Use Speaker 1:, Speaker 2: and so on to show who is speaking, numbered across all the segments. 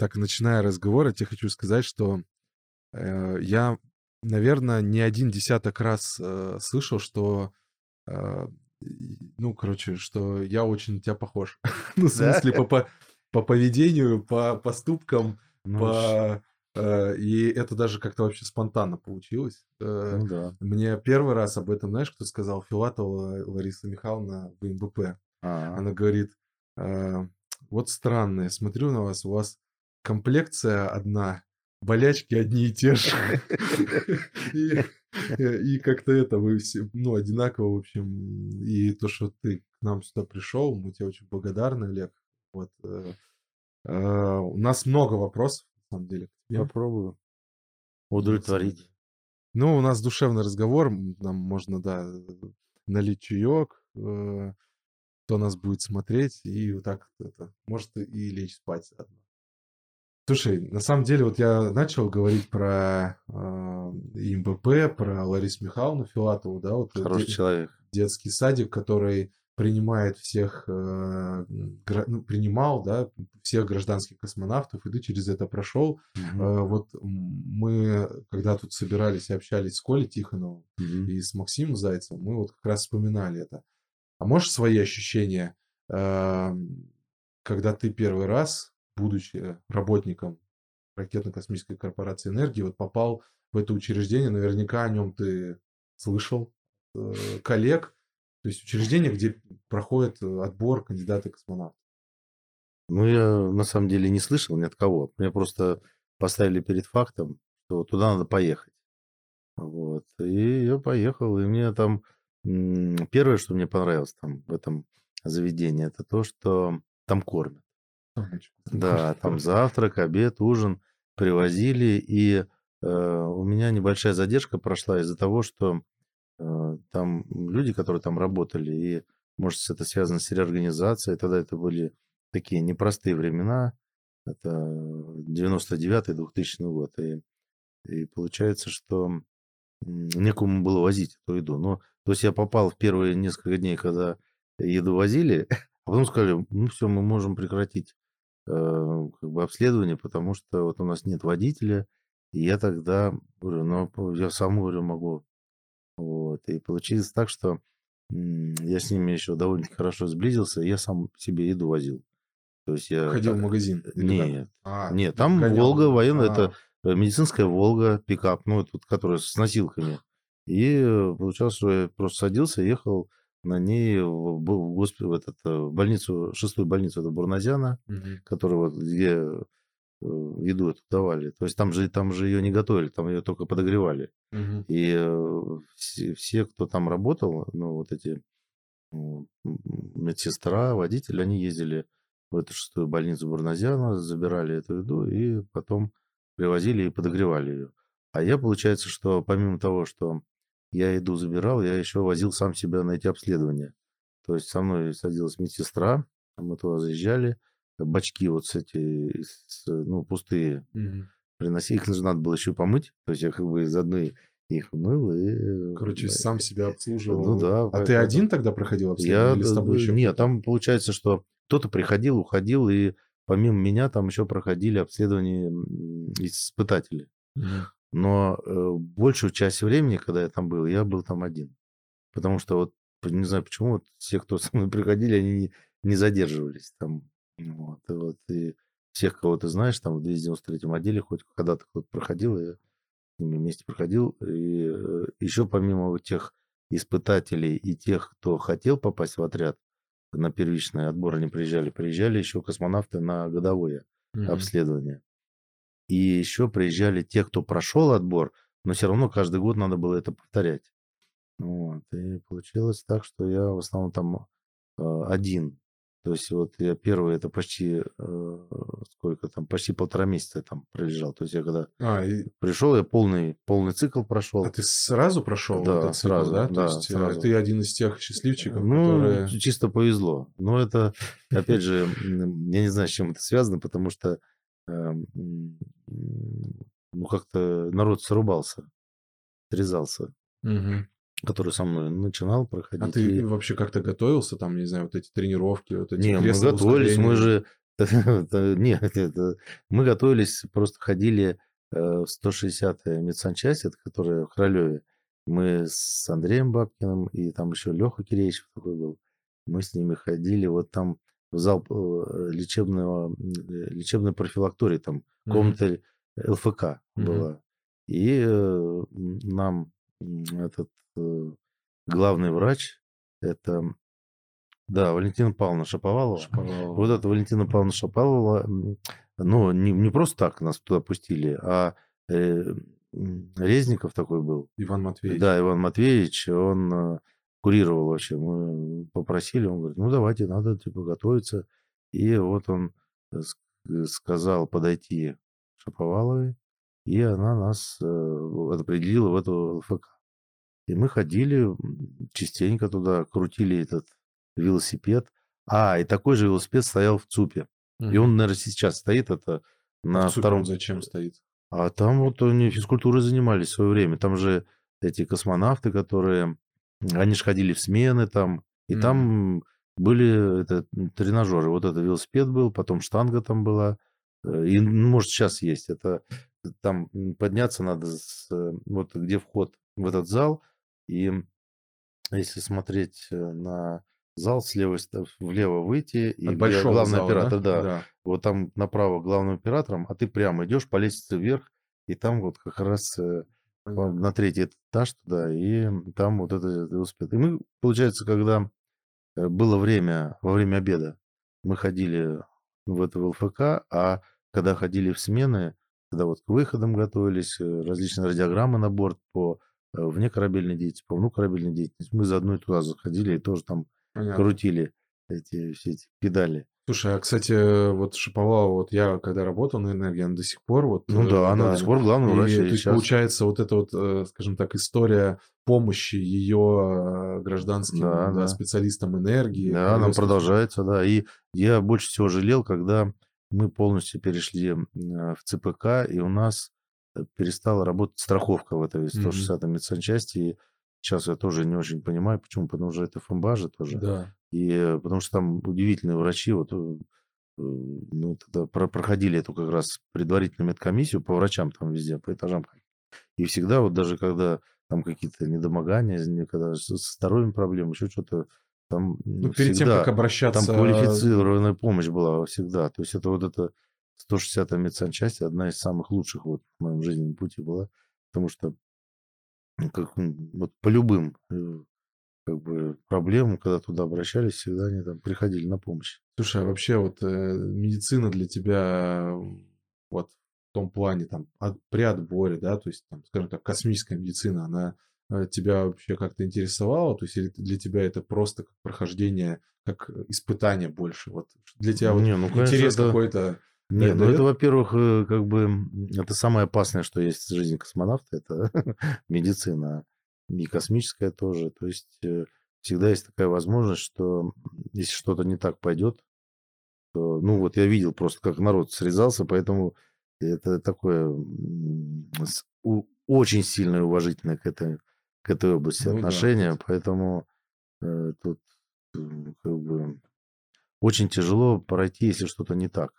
Speaker 1: так начиная разговор, я тебе хочу сказать, что э, я, наверное, не один десяток раз э, слышал, что, э, ну, короче, что я очень на тебя похож. ну, в смысле, по, по, по поведению, по поступкам,
Speaker 2: Ну,
Speaker 1: по... э, и это даже как-то вообще спонтанно получилось. Э,
Speaker 2: ну да.
Speaker 1: Мне первый раз об этом, знаешь, кто сказал? Филатова Лариса Михайловна в МБП.
Speaker 2: А,
Speaker 1: Она говорит, э, вот странно, я смотрю на вас, у вас комплекция одна, болячки одни и те же. И, э, и как-то это, вы все, ну, одинаково, в общем. И то, что ты к нам сюда пришел, мы тебе очень благодарны, Олег. Вот. э, э, У нас много вопросов, на самом деле, тебе.
Speaker 2: Попробую удовлетворить.
Speaker 1: Ну, у нас душевный разговор, нам можно, да, налить чаек, э, кто нас будет смотреть, и вот так это, может и лечь спать заодно. Слушай, на самом деле, вот я начал говорить про э, и МБП, про Ларису Михайловну Филатову, да, вот э,
Speaker 2: Хороший
Speaker 1: де-
Speaker 2: человек.
Speaker 1: детский садик, который принимает всех, э, гра- ну, принимал, да, всех гражданских космонавтов, и ты через это прошел.
Speaker 2: Мгм.
Speaker 1: Э, Вот мы, когда тут собирались и общались с Колей Тихоновым
Speaker 2: Мгм.
Speaker 1: и с Максимом Зайцевым, мы вот как раз вспоминали это. А можешь свои ощущения, эм, когда ты первый раз, будучи работником ракетно-космической корпорации энергии, вот попал в это учреждение, наверняка о нем ты слышал, э, коллег, то есть учреждение, где проходит э, отбор кандидата космонавта.
Speaker 2: Ну, я на самом деле не слышал ни от кого. Меня просто поставили перед фактом, что туда надо поехать. Вот. И я поехал, и мне там первое, что мне понравилось там в этом заведении, это то, что там кормят. Да, там завтрак, обед, ужин привозили, и э, у меня небольшая задержка прошла из-за того, что э, там люди, которые там работали, и, может, это связано с реорганизацией, тогда это были такие непростые времена, это 99-2000 год, и, и получается, что некому было возить эту еду. Но, то есть я попал в первые несколько дней, когда еду возили, а потом сказали, ну все, мы можем прекратить как бы обследование, потому что вот у нас нет водителя. И я тогда говорю, ну, я сам, говорю, могу. Вот. И получилось так, что я с ними еще довольно хорошо сблизился, и я сам себе еду возил. То есть я...
Speaker 1: Ходил в магазин? как?
Speaker 2: Нет,
Speaker 1: А,
Speaker 2: нет, там
Speaker 1: гонял.
Speaker 2: Волга военная,
Speaker 1: А,
Speaker 2: это э, медицинская Волга, пикап, ну, вот, которая с носилками. И э, получалось, что я просто садился ехал на ней в, б- в госп- в этот, э, в больницу, шестую больницу, это Бурназяна, которую вот, где э, еду эту давали. То есть там же, там же ее не готовили, там ее только подогревали.
Speaker 1: Мгм.
Speaker 2: И э, все, все, кто там работал, ну, вот эти медсестра, водитель, они ездили в эту шестую больницу Бурназяна, забирали эту еду и потом привозили и подогревали ее. А я, получается, что помимо того, что я еду забирал, я еще возил сам себя на эти обследования. То есть со мной садилась медсестра, мы туда заезжали, бачки вот с эти, с, ну, пустые,
Speaker 1: Мгм.
Speaker 2: приносили, их же надо было еще помыть, то есть я как бы из одной их мыл и...
Speaker 1: Короче, сам себя обслуживал.
Speaker 2: Ну да.
Speaker 1: А ты
Speaker 2: поэтому-
Speaker 1: один тогда проходил
Speaker 2: Я...
Speaker 1: обследование или с тобой еще?
Speaker 2: Нет, там получается, что кто-то приходил, уходил, и помимо меня там еще проходили обследования м, испытатели.
Speaker 1: Мгм.
Speaker 2: Но э, большую часть времени, когда я там был, я был там один. Потому что вот, не знаю почему, вот все, кто со мной приходили, они не, не задерживались там. Вот, и вот, и всех, кого ты знаешь, там в 293 отделе хоть когда-то кто-то проходил, я с ними вместе проходил. И э, еще помимо вот тех испытателей и тех, кто хотел попасть в отряд, на первичный отбор они приезжали, приезжали еще космонавты на годовое
Speaker 1: Мгм.
Speaker 2: обследование. И еще приезжали те, кто прошел отбор, но все равно каждый год надо было это повторять. Вот. И получилось так, что я в основном там э, один. То есть вот я первый, это почти э, сколько там, почти полтора месяца там пролежал. То есть я когда
Speaker 1: А, и-
Speaker 2: пришел, я полный, полный цикл прошел.
Speaker 1: а ты сразу прошел
Speaker 2: Да,
Speaker 1: этот цикл,
Speaker 2: сразу,
Speaker 1: да? То
Speaker 2: да,
Speaker 1: есть э,
Speaker 2: сразу.
Speaker 1: ты один из тех счастливчиков,
Speaker 2: Ну,
Speaker 1: которые...
Speaker 2: чисто повезло. Но это, опять же, я не знаю, с чем это связано, потому что э, ну, как-то народ срубался, срезался,
Speaker 1: Мгм.
Speaker 2: который со мной начинал проходить.
Speaker 1: А ты
Speaker 2: и-
Speaker 1: вообще как-то готовился, там, не знаю, вот эти тренировки, вот эти
Speaker 2: Не, мы готовились, мы же Нет, это мы готовились, просто ходили э, в 160-я медсанчасть, это которая в Королеве. Мы с Андреем Бабкиным и там еще Леха Киреевич такой был. Мы с ними ходили, вот там зал э, лечебного, э, лечебной профилактории, там комната ЛФК была. И нам этот главный врач, это да, Валентина Павловна Шаповалова. Шаповалова. Вот эта Валентина Павловна Шаповалова, ну, не, не просто так нас туда пустили, а э, Резников такой был.
Speaker 1: Иван Матвеевич.
Speaker 2: Да, Иван Матвеевич, он э, курировал вообще. Мы попросили, он говорит, ну, давайте, надо типа готовиться. И вот он сказал подойти Шаповаловой, и она нас э, определила в эту ЛФК. И мы ходили частенько туда, крутили этот велосипед. А, и такой же велосипед стоял в ЦУПе. Угу. И он, наверное, сейчас стоит это на а втором...
Speaker 1: зачем стоит?
Speaker 2: А там вот они физкультурой занимались в свое время. Там же эти космонавты, которые... Они же ходили в смены там. И mm. там были это, тренажеры. Вот это велосипед был, потом штанга там была. Э, и, ну, может, сейчас есть. Это там подняться надо с, вот где вход в этот зал. И если смотреть э, на зал слева влево выйти и
Speaker 1: От большого
Speaker 2: главный
Speaker 1: зала,
Speaker 2: оператор,
Speaker 1: да?
Speaker 2: да?
Speaker 1: Да.
Speaker 2: Вот там направо главным оператором, а ты прямо идешь по лестнице вверх, и там вот как раз э, на третий этаж туда, и там вот это велосипед. И мы, получается, когда э, было время, во время обеда, мы ходили в это ЛФК, а когда ходили в смены, когда вот к выходам готовились, э, различные радиограммы на борт по вне корабельной деятельности, по внукорабельной деятельности, мы заодно и туда заходили и тоже там Понятно. крутили эти все эти педали.
Speaker 1: Слушай, а, кстати, вот Шаповалова, вот я когда работал на энергии, она до сих пор вот...
Speaker 2: Ну да, э, она до сих пор главный врач.
Speaker 1: то есть, получается, вот эта вот, э, скажем так, история помощи ее э, гражданским да, да, да. специалистам энергии.
Speaker 2: Да, она продолжается, да. И я больше всего жалел, когда мы полностью перешли в ЦПК, и у нас перестала работать страховка в этой 160-й mm-hmm. медсанчасти, и Сейчас я тоже не очень понимаю, почему, потому что это ФМБА же тоже.
Speaker 1: Да.
Speaker 2: И э, потому что там удивительные врачи, вот, э, э, ну, тогда про проходили эту как раз предварительную медкомиссию по врачам там везде, по этажам. И всегда вот даже когда там какие-то недомогания, когда со здоровьем проблемы, еще что-то, там
Speaker 1: ну, перед всегда, тем, как обращаться...
Speaker 2: Там квалифицированная помощь была всегда. То есть это вот это 160-я медсанчасть, одна из самых лучших вот в моем жизненном пути была, потому что как, вот по любым как бы, проблемам, когда туда обращались, всегда они там приходили на помощь.
Speaker 1: Слушай, а вообще вот э, медицина для тебя вот в том плане там от, при отборе, да, то есть там, скажем так, космическая медицина, она э, тебя вообще как-то интересовала, то есть или для тебя это просто как прохождение, как испытание больше, вот для тебя вот Не, ну, интерес это... какой-то
Speaker 2: нет, ну это, во-первых, э, как бы это самое опасное, что есть в жизни космонавта, это медицина, и космическая тоже. То есть э, всегда есть такая возможность, что если что-то не так пойдет, то, ну вот я видел просто, как народ срезался, поэтому это такое очень сильное уважительное к этой, к этой области ну, отношение, да. поэтому э, тут как бы очень тяжело пройти, если что-то не так.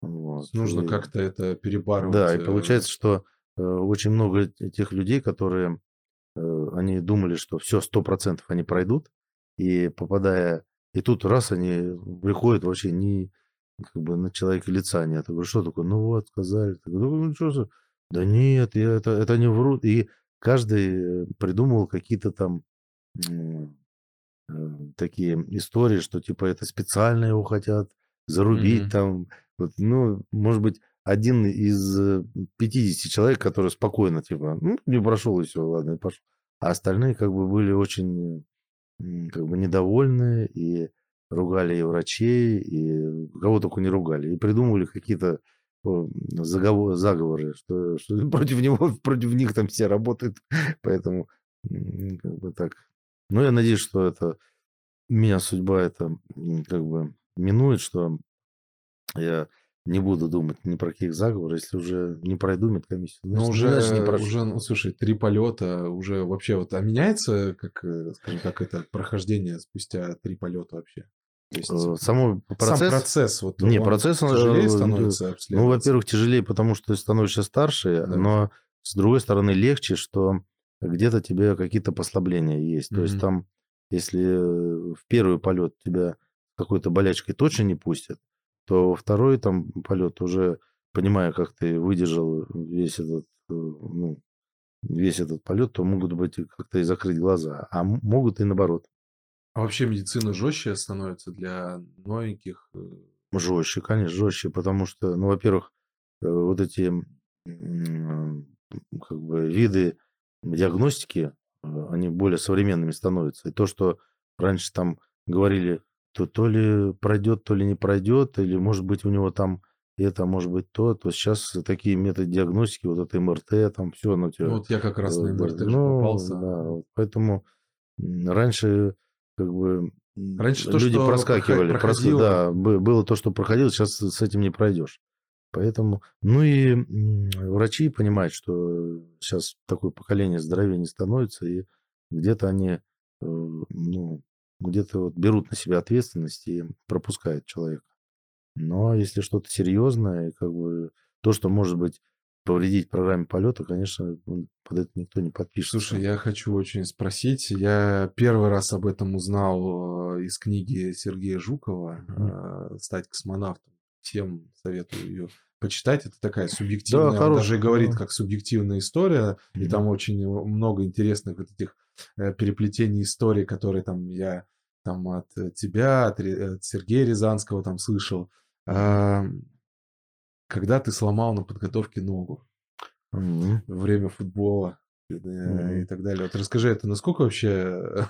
Speaker 1: Вот. Нужно и... как-то это перебарывать.
Speaker 2: Да, и э, получается, что э, очень много тех людей, которые они думали, что все, сто процентов они пройдут, и попадая, и тут раз они приходят вообще не как бы на человека лица нет. Я говорю, что такое? Ну вот, сказали. Я говорю, ну что за... Да нет, я, это, это не врут. И каждый придумывал какие-то там э, такие истории, что типа это специально его хотят зарубить mm-hmm. там вот, ну, может быть, один из 50 человек, который спокойно, типа, ну, не прошел и все, ладно, и пошел. А остальные как бы были очень как бы недовольны и ругали и врачей, и кого только не ругали. И придумывали какие-то заговор, заговоры, что, что против него, против них там все работают. Поэтому как бы так. Но я надеюсь, что это меня судьба это как бы минует, что я не буду думать ни про каких заговоров, если уже не пройду медкомиссию.
Speaker 1: Ну, уже, не уже, ну, слушай, три полета уже вообще вот, а меняется, как, э, скажем так, это прохождение спустя три полета вообще? То есть
Speaker 2: Э, Само
Speaker 1: сам
Speaker 2: процесс...
Speaker 1: процесс, вот
Speaker 2: Не, процесс,
Speaker 1: тяжелее
Speaker 2: э,
Speaker 1: становится
Speaker 2: Ну, во-первых, тяжелее, потому что ты становишься старше,
Speaker 1: Да.
Speaker 2: но с другой стороны легче, что где-то тебе какие-то послабления есть. То есть там, если в первый полет тебя какой-то болячкой точно не пустят, то второй там полет уже, понимая, как ты выдержал весь этот, э, ну, весь этот полет, то могут быть как-то и закрыть глаза, а могут и наоборот.
Speaker 1: А вообще медицина жестче становится для новеньких? э,
Speaker 2: Жестче, конечно, жестче, потому что, ну, во-первых, э, вот эти как бы виды диагностики, они более современными становятся. И то, что раньше там говорили, то то ли пройдет, то ли не пройдет, или может быть у него там это, может быть то, то сейчас такие методы диагностики, вот это МРТ, там все, ну, тебе,
Speaker 1: Ну, вот я как раз на
Speaker 2: э, да,
Speaker 1: МРТ
Speaker 2: ну,
Speaker 1: попался.
Speaker 2: да, поэтому раньше как бы
Speaker 1: Раньше то,
Speaker 2: люди
Speaker 1: что
Speaker 2: проскакивали,
Speaker 1: проход-
Speaker 2: прос-
Speaker 1: проходило.
Speaker 2: да, бы- было то, что проходило, сейчас с этим не пройдешь. Поэтому, ну и врачи понимают, что сейчас такое поколение здоровее не становится, и где-то они, э, ну, где-то вот берут на себя ответственность и пропускают человека. Но если что-то серьезное, как бы то, что может быть повредить программе полета, конечно, под это никто не подпишется.
Speaker 1: Слушай, я хочу очень спросить. Я первый раз об этом узнал э, из книги Сергея Жукова э, «Стать космонавтом». Всем советую ее почитать. Это такая субъективная, он
Speaker 2: хорошая,
Speaker 1: даже и говорит,
Speaker 2: да.
Speaker 1: как субъективная история. И
Speaker 2: Мгм.
Speaker 1: там очень много интересных вот этих э, переплетений историй, которые там я там от э, тебя, от, от Сергея Рязанского там слышал. А, Когда ты сломал на подготовке ногу во время футбола
Speaker 2: Мгм.
Speaker 1: и так далее. Вот расскажи, это насколько вообще...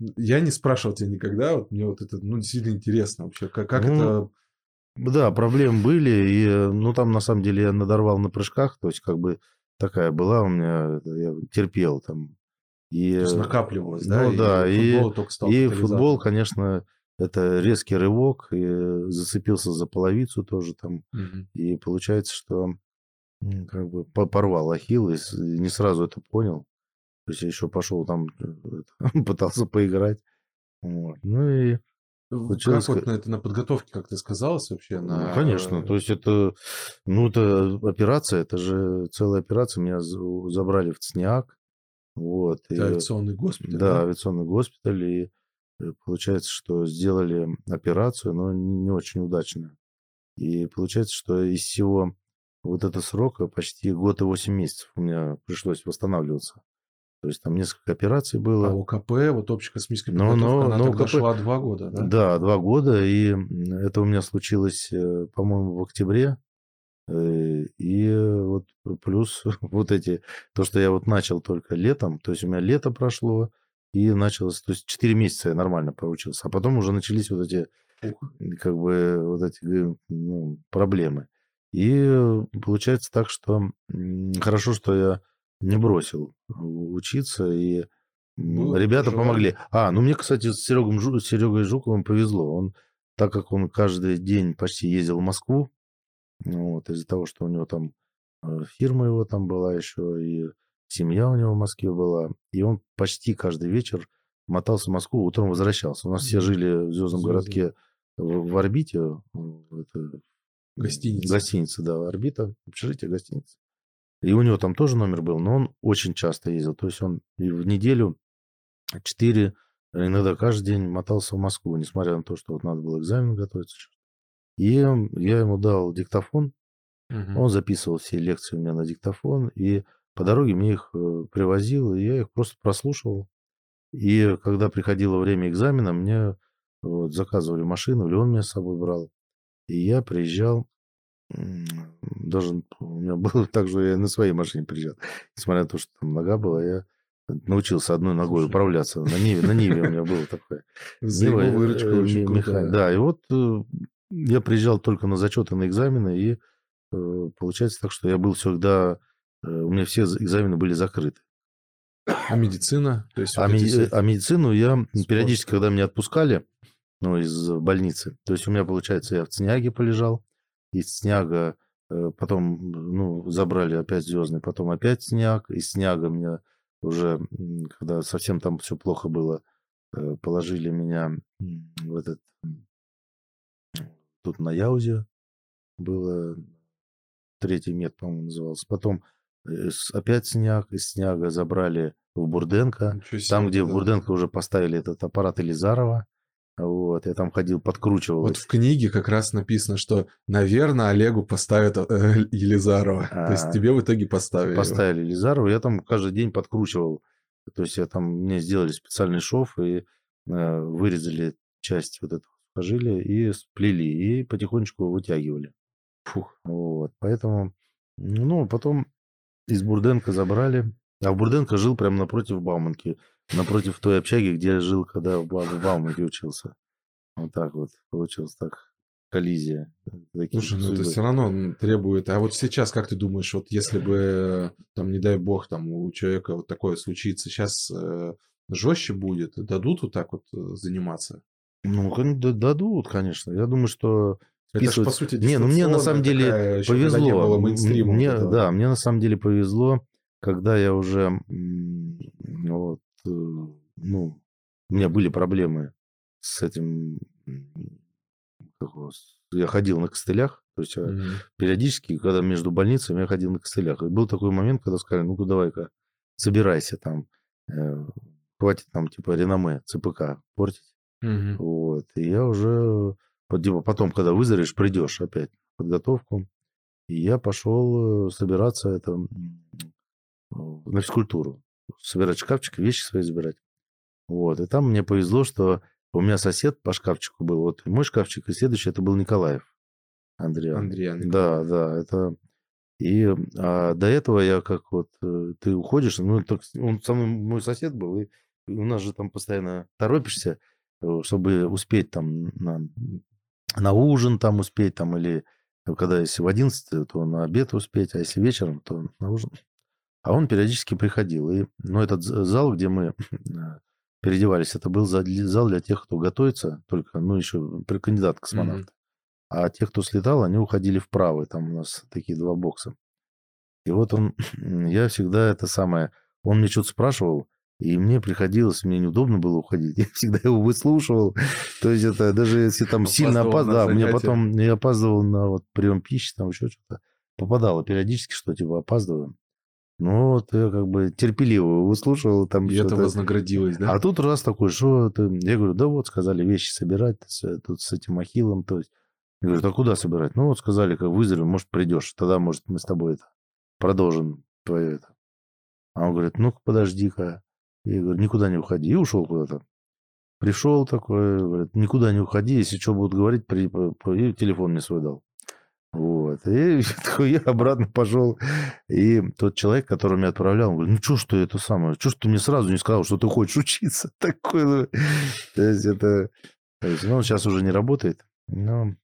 Speaker 1: Я не спрашивал тебя никогда, вот мне вот это, ну, действительно интересно вообще, как, как
Speaker 2: Ну,
Speaker 1: это...
Speaker 2: Да, проблемы были, и, ну, там, на самом деле, я надорвал на прыжках, то есть, как бы, такая была у меня, я терпел там. И,
Speaker 1: То есть
Speaker 2: э,
Speaker 1: накапливалось, да?
Speaker 2: ну, да, и,
Speaker 1: футбол только стал
Speaker 2: и футбол, конечно, это резкий рывок, и зацепился за половицу тоже там,
Speaker 1: Мгм.
Speaker 2: и получается, что как бы по- порвал ахилл, и не сразу это понял. То есть я еще пошел там, э, пытался поиграть. Вот. Ну и Получилось
Speaker 1: Как вот на, это, на подготовке, как ты сказалось вообще?
Speaker 2: Ну,
Speaker 1: На...
Speaker 2: конечно, то есть это, ну, это операция, это же целая операция. Меня забрали в ЦНИАК, вот, и,
Speaker 1: Это авиационный госпиталь,
Speaker 2: да, авиационный госпиталь, и э, получается, что сделали операцию, но не очень удачно. И получается, что из всего вот этого срока почти год и 8 месяцев у меня пришлось восстанавливаться. То есть там несколько операций
Speaker 1: А
Speaker 2: было.
Speaker 1: ОКП, вот общекосмическая
Speaker 2: Но- но-
Speaker 1: она
Speaker 2: но
Speaker 1: тогда
Speaker 2: ОКП
Speaker 1: шла два года, да?
Speaker 2: Да, два года, и это у меня случилось, э, по-моему, в октябре. Э, И вот плюс вот эти, то, что я вот начал только летом, то есть у меня лето прошло, и началось, то есть 4 месяца я нормально проучился, а потом уже начались вот эти, как бы, вот эти э, ну, проблемы. И э, получается так, что хорошо, что я не бросил учиться, и
Speaker 1: Было
Speaker 2: ребята
Speaker 1: желание.
Speaker 2: помогли. А, ну мне, кстати, с Серегом, Жу- Серегой Жуковым повезло. Он, так как он каждый день почти ездил в Москву, ну вот, из-за того, что у него там э, фирма его там была еще, и семья у него в Москве была, и он почти каждый вечер мотался в Москву, утром возвращался. У нас все жили в Звездном городке в, в орбите, это,
Speaker 1: Гостиница.
Speaker 2: Гостиница, да, орбита, общежитие, гостиница. И у него там тоже номер был, но он очень часто ездил. То есть он и в неделю 4, иногда каждый день мотался в Москву, несмотря на то, что вот надо было экзамен готовиться. И я ему дал диктофон,
Speaker 1: Мгм.
Speaker 2: он записывал все лекции у меня на диктофон, и по дороге мне их э, привозил, и я их просто прослушивал. И когда приходило время экзамена, мне вот, заказывали машину, или он меня с собой брал. И я приезжал, даже у меня было так, что я на своей машине приезжал. Несмотря на то, что там нога была, я научился одной ногой
Speaker 1: Слушай.
Speaker 2: управляться. На Ниве, на Ниве у меня было такое.
Speaker 1: Взаимовыручка
Speaker 2: Нива, э,
Speaker 1: очень
Speaker 2: Да, и вот э, я приезжал только на зачеты на экзамены, и э, получается так, что я был всегда, э, у меня все экзамены были закрыты.
Speaker 1: А медицина? То есть
Speaker 2: А,
Speaker 1: вот эти
Speaker 2: меди- а медицину я периодически,
Speaker 1: Спорт.
Speaker 2: когда меня отпускали, ну, из больницы, то есть у меня, получается, я в Цняге полежал, из Цняга э, потом, ну, забрали опять Звездный, потом опять Цняг, из Цняга меня уже, когда совсем там все плохо было, э, положили меня в этот... Тут на Яузе было третий мед, по-моему, назывался. Потом э, опять сняг, из сняга забрали в Бурденко. Себе, там, где да. в Бурденко уже поставили этот аппарат Элизарова. Вот, я там ходил, подкручивал.
Speaker 1: Вот в книге как раз написано, что, наверное, Олегу поставят э, Елизарова. А, То есть а. тебе в итоге поставили.
Speaker 2: Поставили Елизарова. Я там каждый день подкручивал. То есть я там, мне сделали специальный шов и э, вырезали часть вот этого сухожилия и сплели, и потихонечку вытягивали. Фух. Вот, поэтому, ну, потом из Бурденко забрали. А в Бурденко жил прямо напротив Бауманки. Напротив той общаги, где я жил, когда в Бауманке учился. Вот так вот получилось так. Коллизия.
Speaker 1: Такие Слушай, ну это все равно требует. А вот сейчас, как ты думаешь, вот если бы, там, не дай бог, там у человека вот такое случится, сейчас э, жестче будет? Дадут вот так вот э, заниматься?
Speaker 2: Ну, дадут, конечно. Я думаю, что это же, по сути, Не, ну мне на самом деле повезло. Мне, да, мне на самом деле повезло, когда я уже, вот, э, ну, у меня были проблемы с этим, я ходил на костылях, то есть mm-hmm. периодически, когда между больницами я ходил на костылях. И был такой момент, когда сказали, ну-ка давай-ка, собирайся там, э, хватит там типа реноме, ЦПК портить. Mm-hmm. Вот, и я уже Типа потом, когда выздоровеешь, придешь опять в подготовку. И я пошел э, собираться это на физкультуру. Собирать шкафчик, вещи свои забирать. Вот. И там мне повезло, что у меня сосед по шкафчику был. Вот мой шкафчик, и следующий это был Николаев. Андрей. Андрей. Да, да, это... И а до этого я как вот... Э, ты уходишь, ну, так, он со мной мой сосед был, и у нас же там постоянно торопишься, чтобы успеть там на на ужин там успеть, там, или когда если в 11, то на обед успеть, а если вечером, то на ужин. А он периодически приходил. И, ну, этот зал, где мы переодевались, это был зал для тех, кто готовится, только, ну, еще кандидат космонавт. Mm-hmm. А те, кто слетал, они уходили вправо. Там у нас такие два бокса. И вот он, я всегда это самое, он мне что-то спрашивал, и мне приходилось, мне неудобно было уходить. Я всегда его выслушивал. То есть это даже если там сильно опаздывал, да, мне потом не опаздывал на вот прием пищи, там еще что-то. Попадало периодически, что типа опаздываю. Ну, вот я как бы терпеливо выслушивал там
Speaker 1: И это вознаградилось, да?
Speaker 2: А тут раз такой, что ты... Я говорю, да вот, сказали вещи собирать тут с этим ахиллом, то есть. Я говорю, а куда собирать? Ну, вот сказали, как выздоровеем, может, придешь. Тогда, может, мы с тобой это продолжим твое это. А он говорит, ну-ка, подожди-ка. Я говорю, никуда не уходи. И ушел куда-то. Пришел такой, говорит, никуда не уходи, если что будут говорить, при, и телефон мне свой дал. Вот. И такой, я обратно пошел. И тот человек, который меня отправлял, он говорит, ну что ж ты это самое, что ж ты мне сразу не сказал, что ты хочешь учиться? Такой, ну, то есть это... То есть, ну, он сейчас уже не работает, но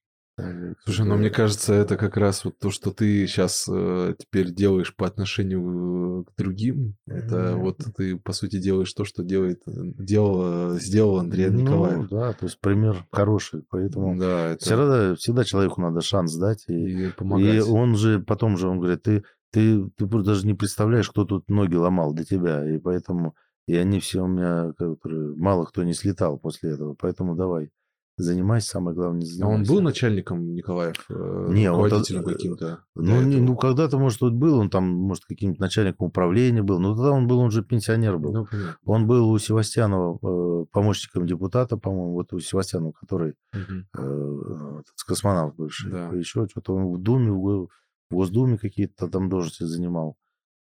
Speaker 1: Слушай, но мне кажется, это как раз вот то, что ты сейчас э, теперь делаешь по отношению к другим. Это mm-hmm. вот ты, по сути, делаешь то, что делает, делал, сделал Андрей ну, Николаев.
Speaker 2: Да, то есть пример хороший. Поэтому да, это... всегда, всегда человеку надо шанс дать. И, и помогать. И он же потом же, он говорит, ты, ты, ты даже не представляешь, кто тут ноги ломал для тебя. И поэтому, и они все у меня, которые, мало кто не слетал после этого. Поэтому давай занимайся, самое главное, занимайся.
Speaker 1: А он был начальником Николаев? Э, не, руководителем вот, каким-то?
Speaker 2: Ну, не, ну, когда-то, может, тут был, он там, может, каким-то начальником управления был, но тогда он был, он же пенсионер был. Ну, он был у Севастьянова э, помощником депутата, по-моему, вот у Севастьянова, который угу. э, космонавт бывший. Да. Еще что-то он в Думе, в Госдуме какие-то там должности занимал.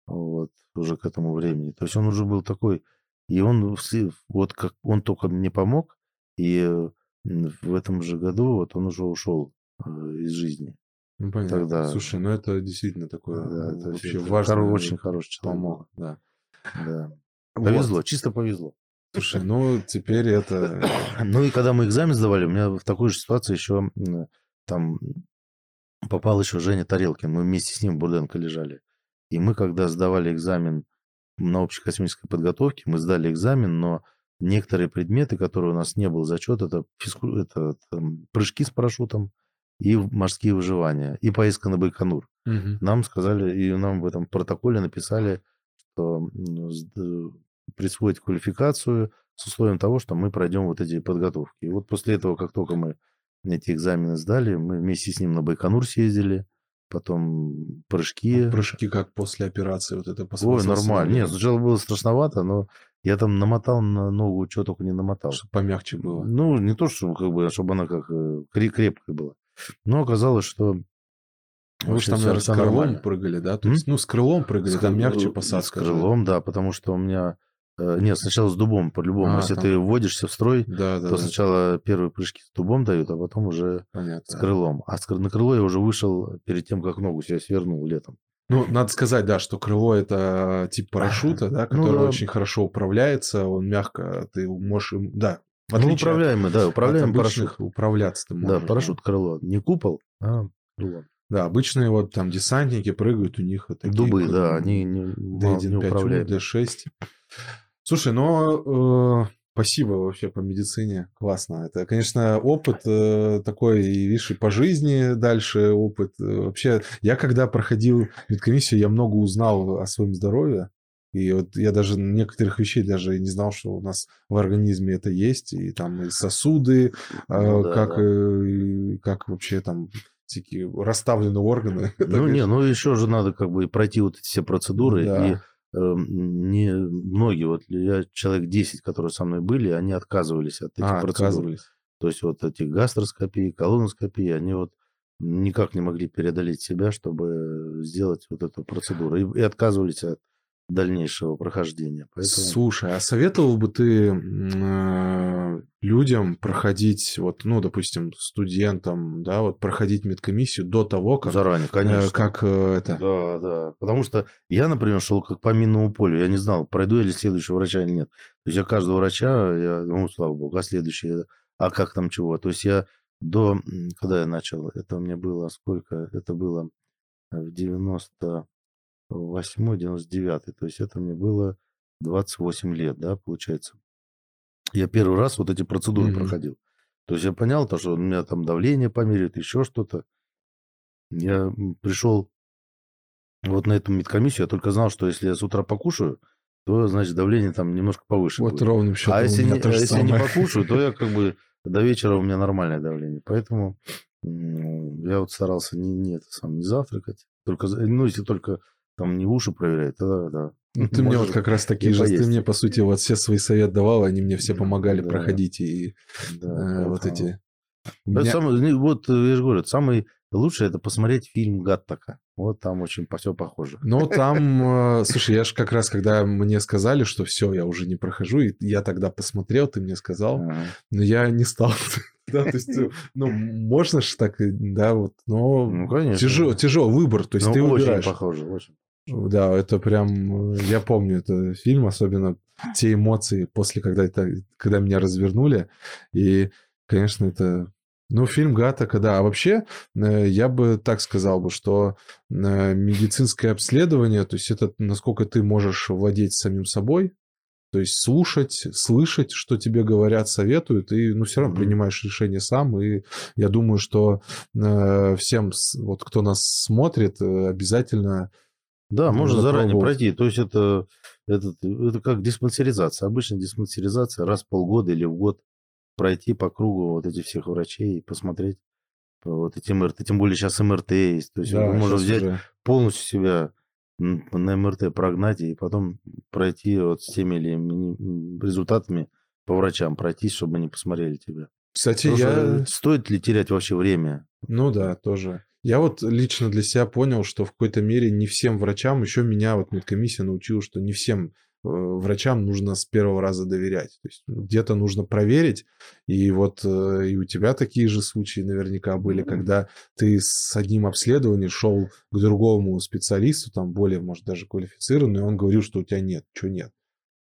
Speaker 2: Вот, уже к этому времени. То есть он уже был такой, и он, вот как он только мне помог, и в этом же году вот он уже ушел э, из жизни.
Speaker 1: Ну, понятно. Тогда... Слушай, ну это действительно такое да, это вообще важно.
Speaker 2: Хоро, очень хороший человек. Помог,
Speaker 1: да.
Speaker 2: да. Повезло, вот. чисто повезло.
Speaker 1: Слушай, ну теперь это...
Speaker 2: Ну и когда мы экзамен сдавали, у меня в такой же ситуации еще там попал еще Женя Тарелкин. Мы вместе с ним в Бурденко лежали. И мы, когда сдавали экзамен на общекосмической подготовке, мы сдали экзамен, но некоторые предметы, которые у нас не был зачет, это, физку... это там, прыжки с парашютом и морские выживания, и поездка на Байконур. Угу. Нам сказали, и нам в этом протоколе написали, что ну, присвоить квалификацию с условием того, что мы пройдем вот эти подготовки. И вот после этого, как только мы эти экзамены сдали, мы вместе с ним на Байконур съездили, потом прыжки.
Speaker 1: Прыжки как после операции вот это
Speaker 2: Ой, нормально. Нет, сначала было страшновато, но я там намотал на ногу, что только не намотал.
Speaker 1: Чтобы помягче было.
Speaker 2: Ну, не то, чтобы, как бы, чтобы она как э, крепкая была. Но оказалось, что
Speaker 1: вы же там, наверное, с крылом нормально. прыгали, да? То есть, ну, с крылом прыгали, с там мягче посадка.
Speaker 2: С крылом, да, потому что у меня... Э, нет, сначала с дубом, по-любому. А, Если там... ты вводишься в строй, да, да, то да. сначала первые прыжки с дубом дают, а потом уже Понятно. с крылом. А на крыло я уже вышел перед тем, как ногу себя свернул летом.
Speaker 1: Ну, надо сказать, да, что крыло это тип парашюта, да, который ну, да. очень хорошо управляется, он мягко, ты можешь, да,
Speaker 2: ну, управляемый, да, управляемый
Speaker 1: парашют. Управляться ты
Speaker 2: можешь. Да, парашют крыло, не купол, а крыло.
Speaker 1: Да, обычные вот там десантники прыгают, у них вот
Speaker 2: такие... Дубы, да, они не,
Speaker 1: D1, не управляют. D6. Слушай, ну, э, спасибо вообще по медицине, классно. Это, конечно, опыт э, такой, и, видишь, и по жизни дальше опыт. Э, вообще, я когда проходил медкомиссию, я много узнал о своем здоровье. И вот я даже некоторых вещей даже не знал, что у нас в организме это есть. И там и сосуды, ну, э, да, как, да. Э, как вообще там такие расставлены органы.
Speaker 2: Ну, не, ну еще же надо как бы пройти вот эти все процедуры. Да. И не многие, вот я человек 10, которые со мной были, они отказывались от этих а, процедур. Отказывались. То есть вот эти гастроскопии, колоноскопии, они вот никак не могли преодолеть себя, чтобы сделать вот эту процедуру. И, и отказывались от дальнейшего прохождения.
Speaker 1: Поэтому... Слушай, а советовал бы ты э, людям проходить, вот, ну, допустим, студентам, да, вот проходить медкомиссию до того, как...
Speaker 2: Заранее, конечно. Э,
Speaker 1: как э, это...
Speaker 2: Да, да. Потому что я, например, шел как по минному полю. Я не знал, пройду я ли следующего врача или нет. То есть я каждого врача, я, ну, слава богу, а следующий, а как там чего. То есть я до... Когда я начал? Это у меня было сколько? Это было в 90 восьмой, девяносто девятый. То есть это мне было 28 лет, да, получается. Я первый раз вот эти процедуры mm-hmm. проходил. То есть я понял, то, что у меня там давление померяют, еще что-то. Я пришел вот на эту медкомиссию, я только знал, что если я с утра покушаю, то, значит, давление там немножко повыше
Speaker 1: Вот будет. ровным счетом
Speaker 2: А если, не, а если не покушаю, то я как бы до вечера у меня нормальное давление. Поэтому я вот старался не, не, это сам, не завтракать. Только, ну, если только там не уши проверяет, да, да.
Speaker 1: Ну, ты мне вот как раз такие же, поесть. ты мне, по сути, вот все свои советы давал, они мне все помогали да. проходить и да, э, вот эти...
Speaker 2: Меня... Самый, вот, я же говорю, самый лучший это посмотреть фильм «Гаттака». Вот там очень все похоже.
Speaker 1: Ну, там, э, слушай, я же как раз, когда мне сказали, что все, я уже не прохожу, и я тогда посмотрел, ты мне сказал, но я не стал да, то есть, э, ну, можно же так, да, вот, но ну, конечно. Тяжел, тяжел выбор, то есть ну, ты очень выбираешь.
Speaker 2: похоже, очень.
Speaker 1: Да, это прям, э, я помню этот фильм, особенно те эмоции после, когда, это, когда меня развернули, и, конечно, это ну, фильм Гатака, да. А вообще, э, я бы так сказал бы, что медицинское обследование, то есть это насколько ты можешь владеть самим собой, то есть слушать, слышать, что тебе говорят, советуют, и ну, все равно принимаешь решение сам. И я думаю, что э, всем, вот кто нас смотрит, э, обязательно...
Speaker 2: Да, можно заранее пройти. То есть это, это, это как диспансеризация. Обычная диспансеризация раз в полгода или в год пройти по кругу вот этих всех врачей и посмотреть вот эти МРТ. Тем более сейчас МРТ есть. То есть да, можем взять уже... полностью себя на МРТ прогнать и потом пройти вот с теми или результатами по врачам пройтись, чтобы они посмотрели тебя.
Speaker 1: Кстати, Потому я...
Speaker 2: Стоит ли терять вообще время?
Speaker 1: Ну да, тоже. Я вот лично для себя понял, что в какой-то мере не всем врачам, еще меня вот медкомиссия научила, что не всем Э, врачам нужно с первого раза доверять. То есть ну, где-то нужно проверить. И вот э, и у тебя такие же случаи наверняка были, когда ты с одним обследованием шел к другому специалисту, там более, может, даже квалифицированный, и он говорил, что у тебя нет, что нет.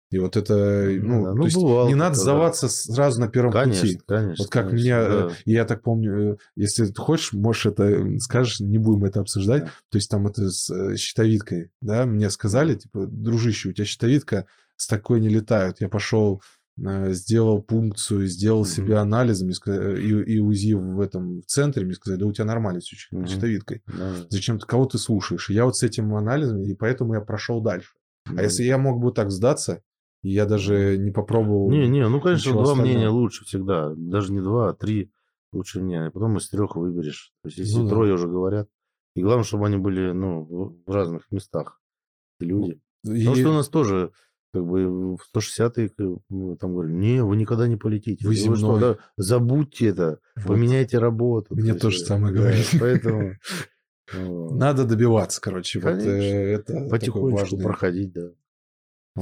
Speaker 1: И вот это, ну, да, ну то есть бывало, не надо да. сдаваться сразу на первом
Speaker 2: конечно,
Speaker 1: пути.
Speaker 2: Конечно,
Speaker 1: вот как
Speaker 2: конечно,
Speaker 1: меня, э, да. я так помню, если ты хочешь, можешь это скажешь, не будем это обсуждать. Да. То есть там это с э, щитовидкой, да, мне сказали, типа, дружище, у тебя щитовидка с такой не летают. Я пошел э, сделал пункцию, сделал mm-hmm. себе анализ и, и УЗИ в этом в центре, мне сказали, да у тебя нормально все mm-hmm. щитовидкой. Mm-hmm. Зачем ты кого ты слушаешь? И я вот с этим анализом, и поэтому я прошел дальше. Mm-hmm. А если я мог бы так сдаться, я даже не попробовал.
Speaker 2: Не, не, ну, конечно, два
Speaker 1: остального.
Speaker 2: мнения лучше всегда. Даже не два, а три лучше мнения. Потом из трех выберешь. То есть, если
Speaker 1: Ну да.
Speaker 2: трое уже говорят. И главное, чтобы они были, ну, в- разных местах. эти люди.
Speaker 1: И-
Speaker 2: Потому что у нас тоже, как бы, в 160-е к- мы там говорили, не, вы никогда не полетите.
Speaker 1: Вы
Speaker 2: Да что,
Speaker 1: земной.
Speaker 2: да, забудьте это,
Speaker 1: Вот.
Speaker 2: поменяйте работу.
Speaker 1: Мне
Speaker 2: То
Speaker 1: тоже
Speaker 2: есть,
Speaker 1: самое
Speaker 2: да,
Speaker 1: говорили.
Speaker 2: Поэтому вот,
Speaker 1: Надо добиваться, короче. Вот,
Speaker 2: Конечно.
Speaker 1: э, это
Speaker 2: потихонечку проходить, да.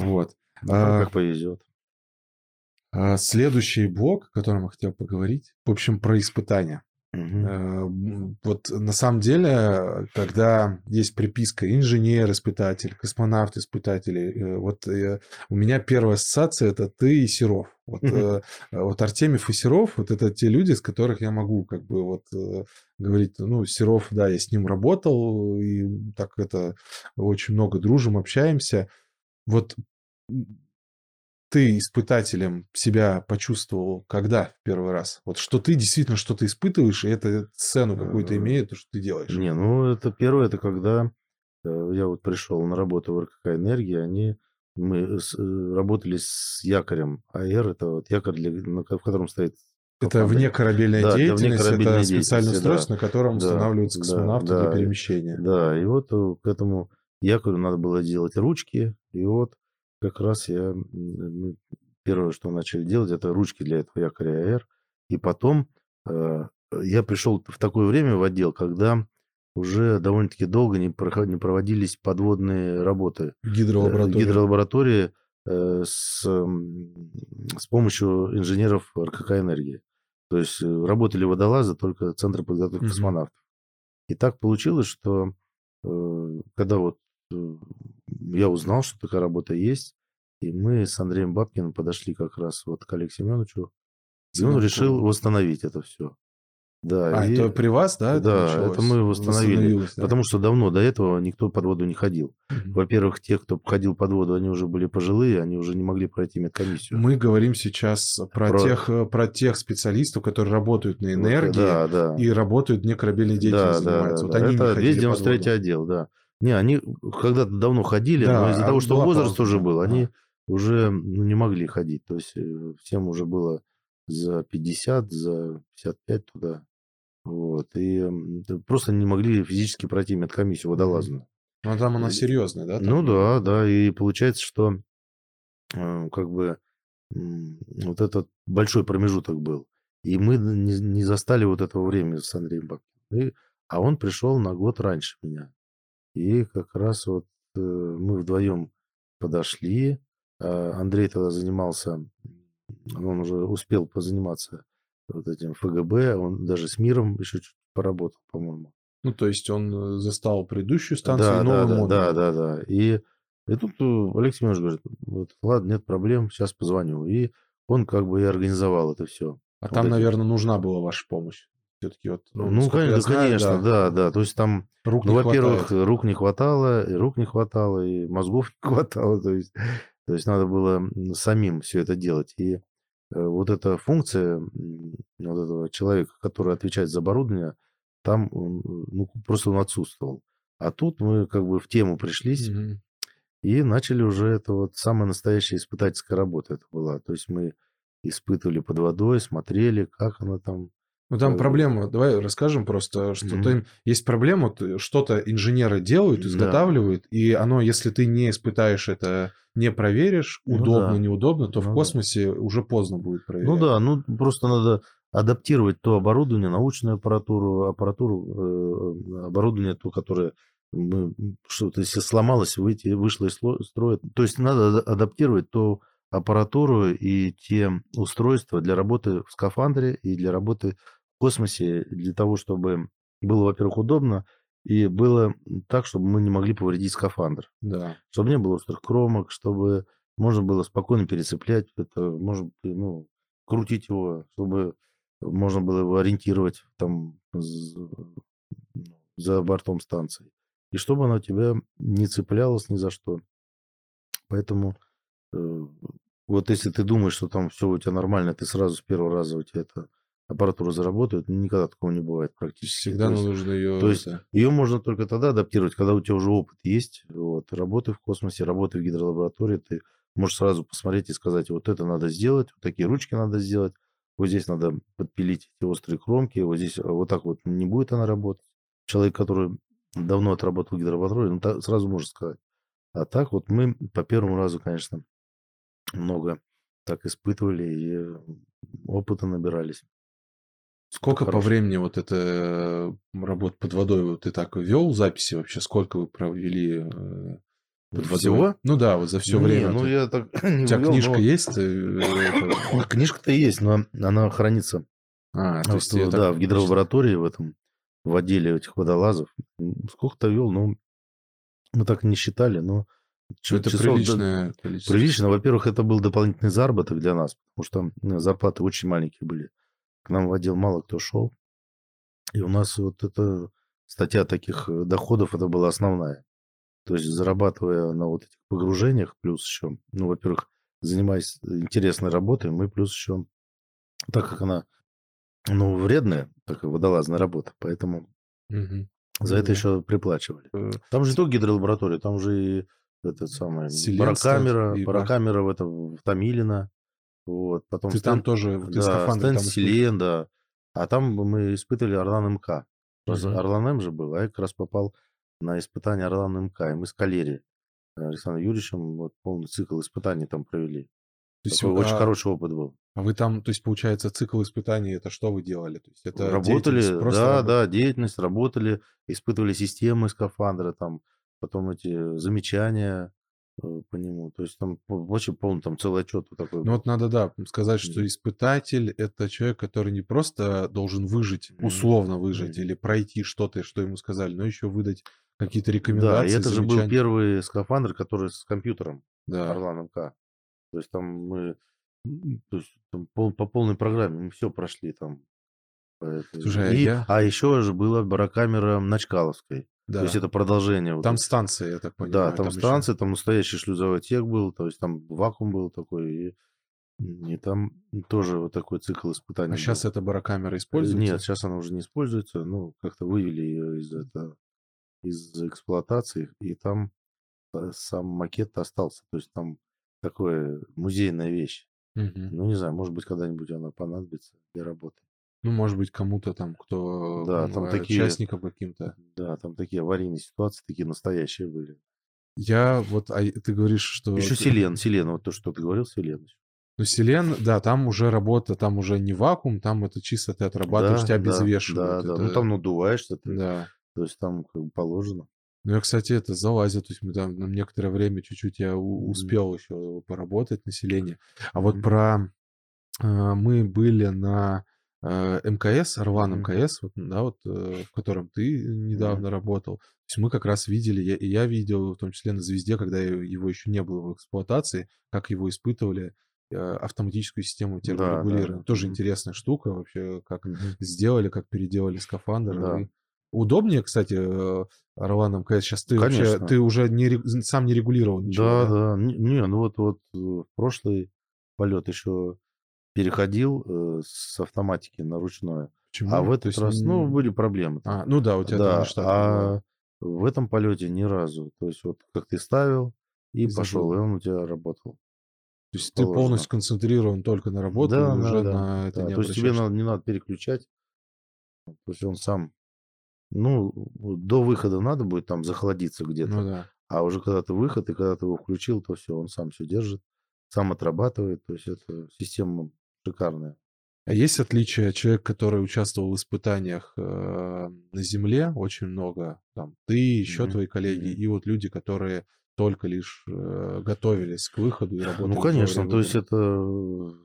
Speaker 1: Вот.
Speaker 2: А
Speaker 1: А,
Speaker 2: как повезет.
Speaker 1: а, следующий блок, о котором я хотел поговорить, в общем, про испытания. М, Вот на самом деле, когда есть приписка инженер-испытатель, космонавт-испытатель, э, вот э, у меня первая ассоциация это ты и Серов. Вот, э, вот Артемьев и Серов, вот это те люди, с которых я могу как бы вот говорить, ну, Серов, да, я с ним работал, и так это очень много дружим, общаемся. Вот ты испытателем себя почувствовал когда в первый раз? Вот что ты действительно что-то испытываешь, и это цену какую-то
Speaker 2: Э,
Speaker 1: имеет, то, что ты делаешь.
Speaker 2: Не, ну это первое, это когда э, я вот пришел на работу в РКК «Энергия», они, мы с- э, работали с якорем АР, это вот якорь, для, на в котором стоит
Speaker 1: Это вне корабельная
Speaker 2: Да, это
Speaker 1: деятельность,
Speaker 2: внекорабельная
Speaker 1: это специальное
Speaker 2: деятельность, да.
Speaker 1: устройство, на котором
Speaker 2: Да,
Speaker 1: устанавливаются космонавты
Speaker 2: да.
Speaker 1: для перемещения.
Speaker 2: Да, и вот к этому якорю надо было делать ручки, и вот как раз я, мы первое, что начали делать, это ручки для этого якоря АР, и потом э, я пришел в такое время в отдел, когда уже довольно-таки долго не, проход- не проводились подводные работы э,
Speaker 1: гидролаборатории.
Speaker 2: гидролаборатории э, с, м, с помощью инженеров РКК «Энергии». То есть э, работали водолазы, только Центр подготовки
Speaker 1: Мгм.
Speaker 2: космонавтов. И так получилось, что э, когда вот э, я узнал, что такая работа есть, и мы с Андреем Бабкиным подошли как раз вот к Алексею Семеновичу, и он решил восстановить это все. Да,
Speaker 1: А,
Speaker 2: и-
Speaker 1: это при вас, да?
Speaker 2: да,
Speaker 1: началось?
Speaker 2: это мы восстановили,
Speaker 1: да?
Speaker 2: потому что давно до этого никто под воду не ходил.
Speaker 1: Мгм.
Speaker 2: Во-первых, те, кто ходил под воду, они уже были пожилые, они уже не могли пройти медкомиссию.
Speaker 1: Мы говорим сейчас про,
Speaker 2: Про-
Speaker 1: Тех, э, про тех специалистов, которые работают на
Speaker 2: Вот,
Speaker 1: энергии
Speaker 2: да, да.
Speaker 1: и работают вне корабельной
Speaker 2: Да,
Speaker 1: деятельности
Speaker 2: да,
Speaker 1: занимаются.
Speaker 2: да,
Speaker 1: Вот
Speaker 2: да.
Speaker 1: они не
Speaker 2: Это весь
Speaker 1: под
Speaker 2: 93
Speaker 1: воду.
Speaker 2: отдел, да. Не, они когда-то давно ходили,
Speaker 1: Да,
Speaker 2: но из-за
Speaker 1: а
Speaker 2: того, что возраст
Speaker 1: пауза,
Speaker 2: уже
Speaker 1: да.
Speaker 2: был,
Speaker 1: Ага.
Speaker 2: они уже ну, не могли ходить. То есть э, всем уже было за 50, за 55 туда. Вот. И просто не могли физически пройти медкомиссию водолазную.
Speaker 1: Ну, там она серьезная, да? там?
Speaker 2: Ну да, да. И получается, что э, как бы вот этот большой промежуток был. И мы не, не застали вот этого времени с Андреем Бабкиным. И- а он пришел на год раньше меня. И как раз вот э, мы вдвоем подошли. А Андрей тогда занимался, он уже успел позаниматься вот этим ФГБ, он даже с миром еще чуть поработал, по-моему.
Speaker 1: Ну, то есть он э, застал предыдущую станцию
Speaker 2: Да,
Speaker 1: и
Speaker 2: да,
Speaker 1: новый
Speaker 2: да,
Speaker 1: модуль.
Speaker 2: да, да, да. И, и тут э, Алексей Семенович говорит, вот, ладно, нет проблем, сейчас позвоню. И он как бы и организовал это все.
Speaker 1: А
Speaker 2: Вот
Speaker 1: там,
Speaker 2: эти-
Speaker 1: наверное, нужна была ваша помощь. Все-таки вот, ну,
Speaker 2: Ну, конечно,
Speaker 1: знаю,
Speaker 2: конечно, да, да. То есть там
Speaker 1: Рук
Speaker 2: Ну, во-первых,
Speaker 1: хватает.
Speaker 2: рук не хватало, и рук не хватало, и мозгов не хватало. То есть, то есть надо было самим все это делать. И э, вот эта функция вот этого человека, который отвечает за оборудование, там он, э, ну, просто он отсутствовал. А тут мы как бы в тему пришлись
Speaker 1: Мгм.
Speaker 2: и начали уже это вот самая настоящая испытательская работа это была. То есть мы испытывали под водой, смотрели, как она там.
Speaker 1: Ну, там
Speaker 2: бы-
Speaker 1: проблема, давай расскажем просто, что
Speaker 2: Мгм.
Speaker 1: там есть проблема, э, что-то инженеры делают,
Speaker 2: Да.
Speaker 1: изготавливают, и оно, если ты не испытаешь это, не проверишь,
Speaker 2: Ну
Speaker 1: удобно,
Speaker 2: да.
Speaker 1: неудобно, то в
Speaker 2: Ну да.
Speaker 1: космосе уже поздно будет проверять.
Speaker 2: Ну да, ну просто надо адаптировать то оборудование, научную аппаратуру, аппаратуру, э, оборудование, то, которое что-то если сломалось, выйти, вышло из строя. То есть надо ада- адаптировать ту аппаратуру и те устройства для работы в скафандре и для работы в космосе, для того, чтобы было, во-первых, удобно, и было так, чтобы мы не могли повредить скафандр
Speaker 1: Да.
Speaker 2: чтобы не было острых кромок, чтобы можно было спокойно перецеплять это, быть, ну, крутить его, чтобы можно было его ориентировать там за бортом станции. И чтобы она тебя не цеплялась ни за что. Поэтому э, вот если ты думаешь, что там все у тебя нормально, ты сразу с первого раза у тебя эта аппаратура заработает, никогда такого не бывает практически.
Speaker 1: Всегда
Speaker 2: То есть-
Speaker 1: нужно ее...
Speaker 2: то есть ее можно только тогда адаптировать, когда у тебя уже опыт есть, вот, работы в космосе, работы в гидролаборатории, ты можешь сразу посмотреть и сказать, вот это надо сделать, вот такие ручки надо сделать, вот здесь надо подпилить эти острые кромки, вот здесь вот так вот не будет она работать. Человек, который давно отработал он так, сразу может сказать. А так вот мы по первому разу, конечно, много так испытывали и опыта набирались.
Speaker 1: Сколько по времени вот это э, работа под водой, вот ты так вел записи вообще, сколько вы провели э, под водой?
Speaker 2: Всего?
Speaker 1: Ну да, вот за все
Speaker 2: Не,
Speaker 1: время.
Speaker 2: ну
Speaker 1: ты-
Speaker 2: я так не
Speaker 1: У тебя
Speaker 2: вел,
Speaker 1: книжка
Speaker 2: но-
Speaker 1: есть? э?
Speaker 2: Книжка-то есть, но она хранится
Speaker 1: А, то есть
Speaker 2: да,
Speaker 1: так
Speaker 2: в гидролаборатории в этом, в отделе этих водолазов. Сколько-то вел, ну, мы так не считали, но Чё-
Speaker 1: Это
Speaker 2: часов
Speaker 1: приличное количество.
Speaker 2: Прилично. Во-первых, это был дополнительный заработок для нас, потому что м, зарплаты очень маленькие были. К нам в отдел мало кто шел. И у нас вот эта статья таких э, доходов, это была основная. То есть зарабатывая на вот этих погружениях, плюс еще, ну, во-первых, занимаясь интересной работой, мы плюс еще, так как она, ну, вредная, такая водолазная работа, поэтому
Speaker 1: Мгм.
Speaker 2: за
Speaker 1: Ну
Speaker 2: это еще приплачивали.
Speaker 1: Э,
Speaker 2: Там же не только гидролаборатория, там же и этот самый
Speaker 1: и
Speaker 2: барокамера в этом в Томилино. Вот, потом
Speaker 1: Ты там тоже, ты
Speaker 2: да, стенд
Speaker 1: там?
Speaker 2: Селен, да. А там мы испытывали Орлан МК. Орлан М же был, а я как раз попал на испытание Орлан МК. И мы с Калери Александром Юрьевичем вот полный цикл испытаний там провели.
Speaker 1: То есть,
Speaker 2: Такой очень
Speaker 1: а-
Speaker 2: хороший опыт был.
Speaker 1: А вы там, то есть, получается, цикл испытаний, это что вы делали? То есть, это
Speaker 2: работали, да,
Speaker 1: работа?
Speaker 2: да, деятельность, работали, испытывали системы скафандра, там, потом эти замечания э, по нему. То есть там очень полный там целый отчет вот такой.
Speaker 1: Ну вот надо, да, сказать, что испытатель – это человек, который не просто должен выжить, условно выжить,
Speaker 2: Мгм.
Speaker 1: или пройти что-то, что ему сказали, но еще выдать какие-то
Speaker 2: Да, и
Speaker 1: рекомендации,
Speaker 2: это же был
Speaker 1: замечания.
Speaker 2: первый скафандр, который с компьютером,
Speaker 1: Да.
Speaker 2: Орлан МК. То есть там мы то есть, там пол- по полной программе мы все прошли там.
Speaker 1: Слушай, а
Speaker 2: И-
Speaker 1: я-
Speaker 2: а еще же была барокамера на Чкаловской.
Speaker 1: Да.
Speaker 2: То есть это продолжение. вот
Speaker 1: Там
Speaker 2: этого.
Speaker 1: станция, я так понимаю.
Speaker 2: Да, там,
Speaker 1: еще-
Speaker 2: станция, там настоящий шлюзовой отсек был, то есть там вакуум был такой, и, и там тоже вот такой цикл испытаний.
Speaker 1: А
Speaker 2: был.
Speaker 1: сейчас эта барокамера
Speaker 2: Э,
Speaker 1: используется?
Speaker 2: Нет, сейчас она уже не используется, ну, как-то вывели ее из, это, из эксплуатации, и там э, сам макет остался, то есть там такое музейная вещь.
Speaker 1: Мгм.
Speaker 2: Ну, не знаю, может быть, когда-нибудь она понадобится для работы.
Speaker 1: Ну, может быть, кому-то там, кто
Speaker 2: Да,
Speaker 1: ну,
Speaker 2: там
Speaker 1: а,
Speaker 2: такие-
Speaker 1: участникам каким-то.
Speaker 2: Да, там такие аварийные ситуации, такие настоящие были.
Speaker 1: Я вот, а ты говоришь, что...
Speaker 2: Еще Селен, Селен, вот то, что ты говорил, Селен.
Speaker 1: Ну, Селен, да, там уже работа, там уже не вакуум, там это чисто ты отрабатываешь,
Speaker 2: Да,
Speaker 1: тебя
Speaker 2: да,
Speaker 1: обезвешивают.
Speaker 2: Да, да.
Speaker 1: Это-
Speaker 2: Ну, там надуваешься, ты,
Speaker 1: Да.
Speaker 2: то есть там как бы положено.
Speaker 1: Ну, я, кстати, это залазил, то есть мы там на некоторое время чуть-чуть я у- успел еще поработать население. А вот
Speaker 2: Мгм.
Speaker 1: про... э, Мы были на э, МКС, Орлан
Speaker 2: Мгм.
Speaker 1: МКС, вот, да, вот, э, в котором ты недавно работал. То есть мы как раз видели, я, и я видел, в том числе на «Звезде», когда его еще не было в эксплуатации, как его испытывали, э, автоматическую систему
Speaker 2: Да, да,
Speaker 1: терморегулирования. Тоже
Speaker 2: мгм.
Speaker 1: интересная штука вообще, как сделали, как переделали скафандр.
Speaker 2: Да.
Speaker 1: и Удобнее, кстати, э, Орлан МКС. Сейчас ты вообще, ты уже не, сам не регулировал ничего,
Speaker 2: Да,
Speaker 1: да?
Speaker 2: да. Не, ну вот, вот э, в прошлый полет еще переходил э, с автоматики на ручное.
Speaker 1: Почему?
Speaker 2: А в
Speaker 1: То
Speaker 2: этот
Speaker 1: есть
Speaker 2: раз, ну, были проблемы. там.
Speaker 1: А, ну да, у тебя там
Speaker 2: да,
Speaker 1: штатная была.
Speaker 2: а в этом полете ни разу. То есть вот как ты ставил и
Speaker 1: И
Speaker 2: пошел, и он у тебя работал.
Speaker 1: То есть ты
Speaker 2: положено.
Speaker 1: полностью концентрирован только на работу,
Speaker 2: Да,
Speaker 1: и
Speaker 2: да,
Speaker 1: уже
Speaker 2: да,
Speaker 1: на это
Speaker 2: да.
Speaker 1: не
Speaker 2: То есть тебе надо, не надо переключать. То есть он сам, ну, до выхода надо будет там захладиться где-то.
Speaker 1: Ну да.
Speaker 2: А уже когда ты выход, и когда ты его включил, то все, он сам все держит, сам отрабатывает. То есть это система шикарная.
Speaker 1: А есть отличие человек, который участвовал в испытаниях э, на Земле, очень много, там, ты, еще
Speaker 2: Мгм,
Speaker 1: твои коллеги,
Speaker 2: мгм.
Speaker 1: и вот люди, которые только лишь э, готовились к выходу и работали.
Speaker 2: Ну, конечно, то есть это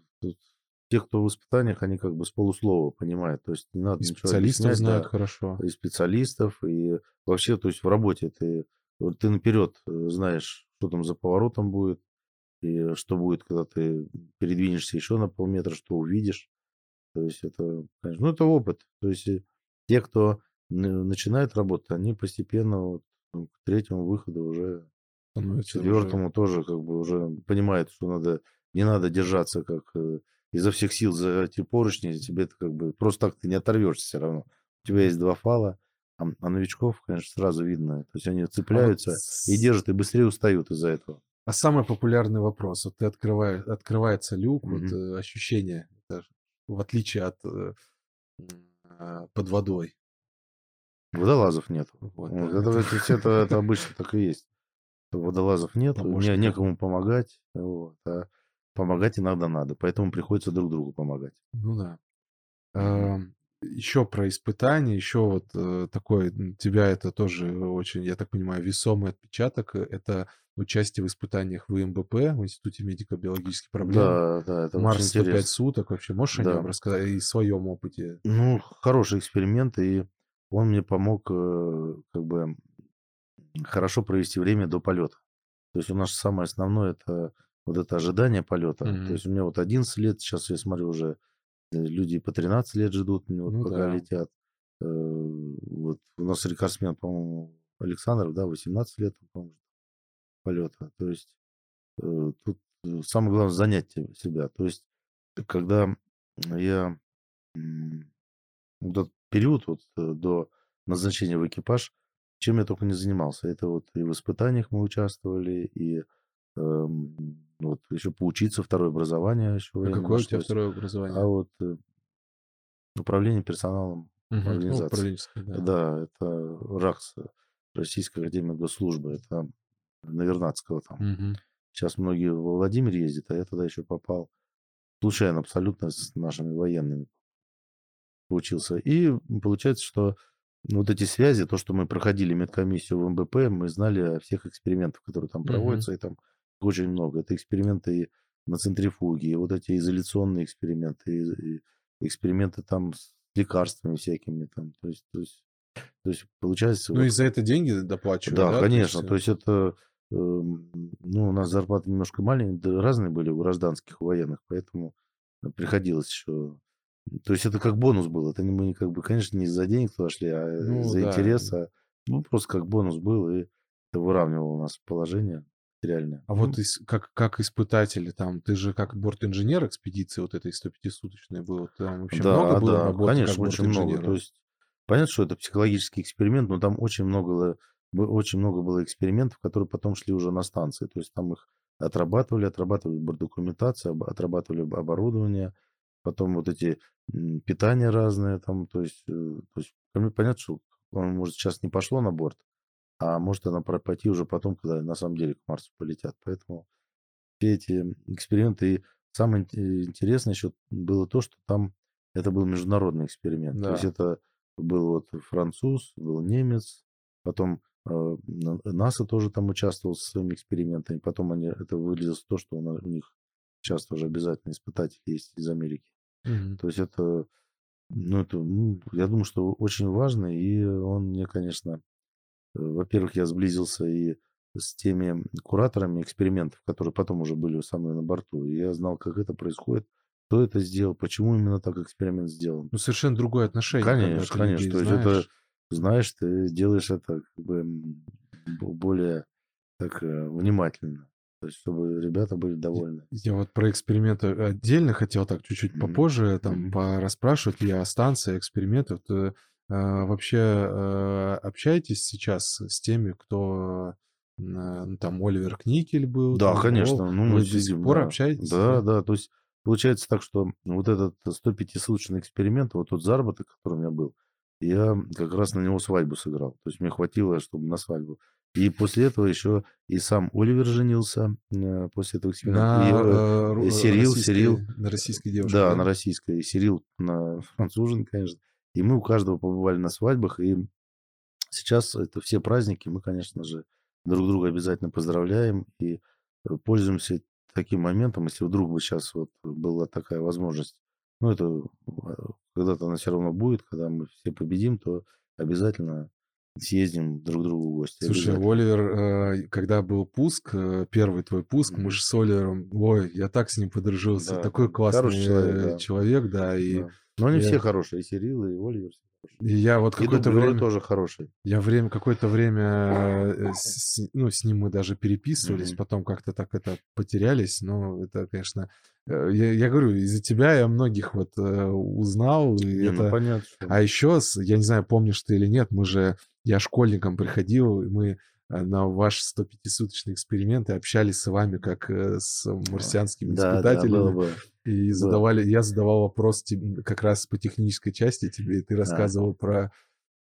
Speaker 2: те, кто в испытаниях, они как бы с полуслова понимают. То есть не надо
Speaker 1: И
Speaker 2: ничего
Speaker 1: специалистов знают
Speaker 2: да.
Speaker 1: хорошо.
Speaker 2: и специалистов, и вообще, то есть в работе ты, ты наперед э, знаешь, что там за поворотом будет, и что будет, когда ты передвинешься еще на полметра, что увидишь. То есть это, конечно, ну это опыт. То есть и те, кто начинает работать, они постепенно вот, ну, к третьему выходу уже, к
Speaker 1: Становится уже-
Speaker 2: четвертому тоже как бы уже понимают, что надо, не надо держаться как э, изо всех сил за эти поручни, тебе это как бы просто так ты не оторвешься все равно. У тебя есть два фала, а, а новичков, конечно, сразу видно. То есть они
Speaker 1: А вот
Speaker 2: цепляются и держат, и быстрее устают из-за этого.
Speaker 1: А самый популярный вопрос. Вот ты открываешь, открывается люк, вот
Speaker 2: Мгм.
Speaker 1: э, ощущение, в отличие от э, м, под водой.
Speaker 2: Водолазов нет.
Speaker 1: Вот,
Speaker 2: Вот
Speaker 1: да.
Speaker 2: это, это, это, это обычно так и есть. Водолазов нет, не,
Speaker 1: Помощников.
Speaker 2: некому помогать, вот, а помогать иногда надо, поэтому приходится друг другу помогать.
Speaker 1: Ну да.
Speaker 2: Мгм.
Speaker 1: Еще про испытания, еще вот э, такой, тебя это тоже очень, я так понимаю, весомый отпечаток. Это участие в испытаниях в ИМБП, в Институте медико-биологических проблем.
Speaker 2: Да, да, это
Speaker 1: Марс
Speaker 2: очень
Speaker 1: 105
Speaker 2: интересно.
Speaker 1: суток. Вообще можешь о
Speaker 2: Да.
Speaker 1: нем рассказать и своем опыте?
Speaker 2: Ну, хороший эксперимент, и он мне помог э, как бы хорошо провести время до полета. То есть у нас самое основное это вот это ожидание полета.
Speaker 1: Мгм.
Speaker 2: То есть у меня вот 11 лет, сейчас я смотрю уже э, люди по 13 лет ждут, вот
Speaker 1: Ну
Speaker 2: пока
Speaker 1: да.
Speaker 2: летят. Э, Вот у нас рекордсмен, по-моему, Александров, да, 18 лет, по-моему, полета. То есть э, тут э, самое главное занять себя. То есть когда я м, вот этот период вот э, до назначения в экипаж, чем я только не занимался. Это вот и в испытаниях мы участвовали, и эм, вот еще поучиться, второе образование еще
Speaker 1: А какое у тебя второе
Speaker 2: А
Speaker 1: образование?
Speaker 2: вот э, управление персоналом.
Speaker 1: Ну,
Speaker 2: организации.
Speaker 1: управленческое, да.
Speaker 2: Да, это РАКС, Российская Академия Госслужбы, это на Вернадского там.
Speaker 1: Мгм.
Speaker 2: Сейчас многие во Владимир ездят, а я тогда еще попал случайно абсолютно с нашими военными получился. И получается, что вот эти связи, то, что мы проходили медкомиссию в МБП, мы знали о всех экспериментах, которые там проводятся, и там очень много. Это эксперименты и на центрифуге, и вот эти изоляционные эксперименты, и, эксперименты там с лекарствами всякими там. То есть, то есть, то есть получается...
Speaker 1: Ну
Speaker 2: вот
Speaker 1: и за это деньги доплачивают,
Speaker 2: да,
Speaker 1: да? То есть,
Speaker 2: конечно.
Speaker 1: э,
Speaker 2: То есть это, ну, у нас зарплаты немножко маленькие, да, разные были у гражданских, у военных, поэтому приходилось еще... То есть это как бонус был. Это не мы, как бы, конечно, не из-за денег туда шли, а
Speaker 1: Ну
Speaker 2: за
Speaker 1: да.
Speaker 2: интерес. а, ну, просто как бонус был, и это выравнивало у нас положение реальное.
Speaker 1: А вот из- как, как испытатели там, ты же как бортинженер экспедиции вот этой 105-суточной был, там вообще много
Speaker 2: Да,
Speaker 1: было
Speaker 2: да,
Speaker 1: работы
Speaker 2: конечно,
Speaker 1: как
Speaker 2: очень много. То есть понятно, что это психологический эксперимент, но там очень много, очень много было экспериментов, которые потом шли уже на станции. То есть там их отрабатывали, отрабатывали бортдокументацию, об- отрабатывали об- оборудование, потом вот эти питания разные там, то есть, э, то есть пон- понятно, что он, может, сейчас не пошло на борт, а может она пойти уже потом, когда на самом деле к Марсу полетят. Поэтому все эти эксперименты. И самое ин- интересное еще было то, что там это был международный эксперимент. То есть
Speaker 1: Да.
Speaker 2: это был вот француз, был немец, потом НАСА тоже там участвовал со своими экспериментами. Потом они, это вылезло то, что у, них сейчас тоже обязательно испытатели есть из Америки.
Speaker 1: Мгм.
Speaker 2: То есть это, ну, это, ну, я думаю, что очень важно, и он мне, конечно, э, во-первых, я сблизился и с теми кураторами экспериментов, которые потом уже были со мной на борту. И я знал, как это происходит, кто это сделал, почему именно так эксперимент сделан.
Speaker 1: Ну, совершенно другое отношение,
Speaker 2: Конечно, конечно. То есть это,
Speaker 1: знаешь.
Speaker 2: ты делаешь это как бы более так э, внимательно. То есть, чтобы ребята были довольны.
Speaker 1: Я вот про эксперименты отдельно хотел так чуть-чуть
Speaker 2: Мгм.
Speaker 1: попозже там
Speaker 2: Мгм.
Speaker 1: порасспрашивать. Я о станции, экспериментов. Ты, э, вообще э, общаетесь сейчас с теми, кто э, там Оливер Кникель был?
Speaker 2: Да,
Speaker 1: там,
Speaker 2: конечно. Ну, мы
Speaker 1: до сих пор
Speaker 2: да.
Speaker 1: общаетесь?
Speaker 2: Да, да. То есть получается так, что вот этот 105-суточный эксперимент, вот тот заработок, который у меня был, я как раз на него свадьбу сыграл. То есть мне хватило, чтобы на свадьбу. И после этого еще и сам Оливер женился э, после этого эксперимента.
Speaker 1: На,
Speaker 2: И, э,
Speaker 1: э,
Speaker 2: Сирил, Сирил.
Speaker 1: на российской девушке,
Speaker 2: Да,
Speaker 1: да?
Speaker 2: на российской. И Сирил на францужен, конечно. И мы у каждого побывали на свадьбах. И сейчас это все праздники. Мы, конечно же, друг друга обязательно поздравляем. И пользуемся таким моментом, если вдруг бы сейчас вот была такая возможность. Ну, это э, когда-то она все равно будет, когда мы все победим, то обязательно съездим друг к другу в гости.
Speaker 1: Слушай. Оливер, э, когда был пуск, э, первый твой пуск, мы же с Оливером, ой, я так с ним подружился.
Speaker 2: Да,
Speaker 1: Такой классный
Speaker 2: человек,
Speaker 1: э,
Speaker 2: да.
Speaker 1: человек, да. И,
Speaker 2: Да. Но они
Speaker 1: я-
Speaker 2: все хорошие. И Сирил, и Оливер. все.
Speaker 1: И я вот какое-то время...
Speaker 2: тоже хорошие.
Speaker 1: Я время, какое-то время э, с, ну, с ним мы даже переписывались,
Speaker 2: Мгм.
Speaker 1: потом как-то так это потерялись, но это, конечно, э, я, я говорю, из-за тебя я многих вот э, узнал, и
Speaker 2: Не, ну
Speaker 1: это...
Speaker 2: понятно, что...
Speaker 1: А еще, я не знаю, помнишь ты или нет, мы же, я школьником приходил, и мы на ваш 105-суточный эксперимент и общались с вами как э, с марсианскими
Speaker 2: Да, да, было
Speaker 1: испытателями.
Speaker 2: бы.
Speaker 1: И
Speaker 2: Было.
Speaker 1: задавали, я задавал вопрос тебе как раз по технической части тебе, и ты рассказывал про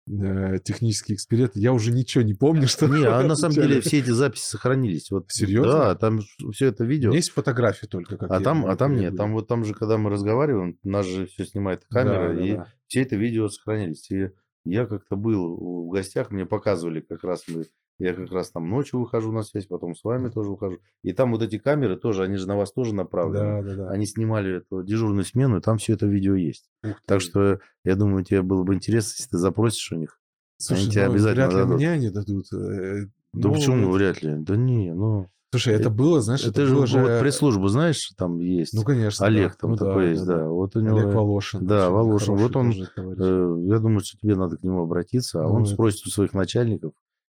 Speaker 1: э, технические эксперименты. Я уже ничего не помню, что
Speaker 2: Не, а на самом деле все эти записи сохранились. Вот,
Speaker 1: Серьезно?
Speaker 2: Да, там все это видео.
Speaker 1: есть фотографии только, как
Speaker 2: А там, а там нет, там вот там же, когда мы разговариваем, нас же все снимает
Speaker 1: Да,
Speaker 2: камера,
Speaker 1: да,
Speaker 2: и
Speaker 1: да.
Speaker 2: все это видео сохранились. И я как-то был в гостях, мне показывали как раз мы, я как раз там ночью выхожу на связь, потом с вами тоже выхожу. И там вот эти камеры тоже, они же на вас тоже направлены.
Speaker 1: Да, да, да.
Speaker 2: Они снимали эту дежурную смену, и там все это видео есть. Так что я думаю, тебе было бы интересно, если ты запросишь у них.
Speaker 1: Слушай,
Speaker 2: тебе
Speaker 1: ну,
Speaker 2: обязательно
Speaker 1: вряд ли
Speaker 2: дадут.
Speaker 1: мне они дадут. э,
Speaker 2: Да
Speaker 1: ну,
Speaker 2: почему
Speaker 1: вот-
Speaker 2: вряд ли? Да не, ну...
Speaker 1: Слушай, это
Speaker 2: Это-
Speaker 1: было, знаешь, это
Speaker 2: ты же
Speaker 1: было
Speaker 2: вот
Speaker 1: же...
Speaker 2: пресс-службу знаешь, там есть.
Speaker 1: Ну, конечно.
Speaker 2: Олег
Speaker 1: да.
Speaker 2: там
Speaker 1: Ну
Speaker 2: такой
Speaker 1: да,
Speaker 2: есть,
Speaker 1: да,
Speaker 2: да. Вот у него...
Speaker 1: Олег Волошин.
Speaker 2: Да, Волошин. Вот он. Э, Я думаю, что тебе надо к нему обратиться, а
Speaker 1: Ну,
Speaker 2: он
Speaker 1: это-
Speaker 2: спросит у своих начальников.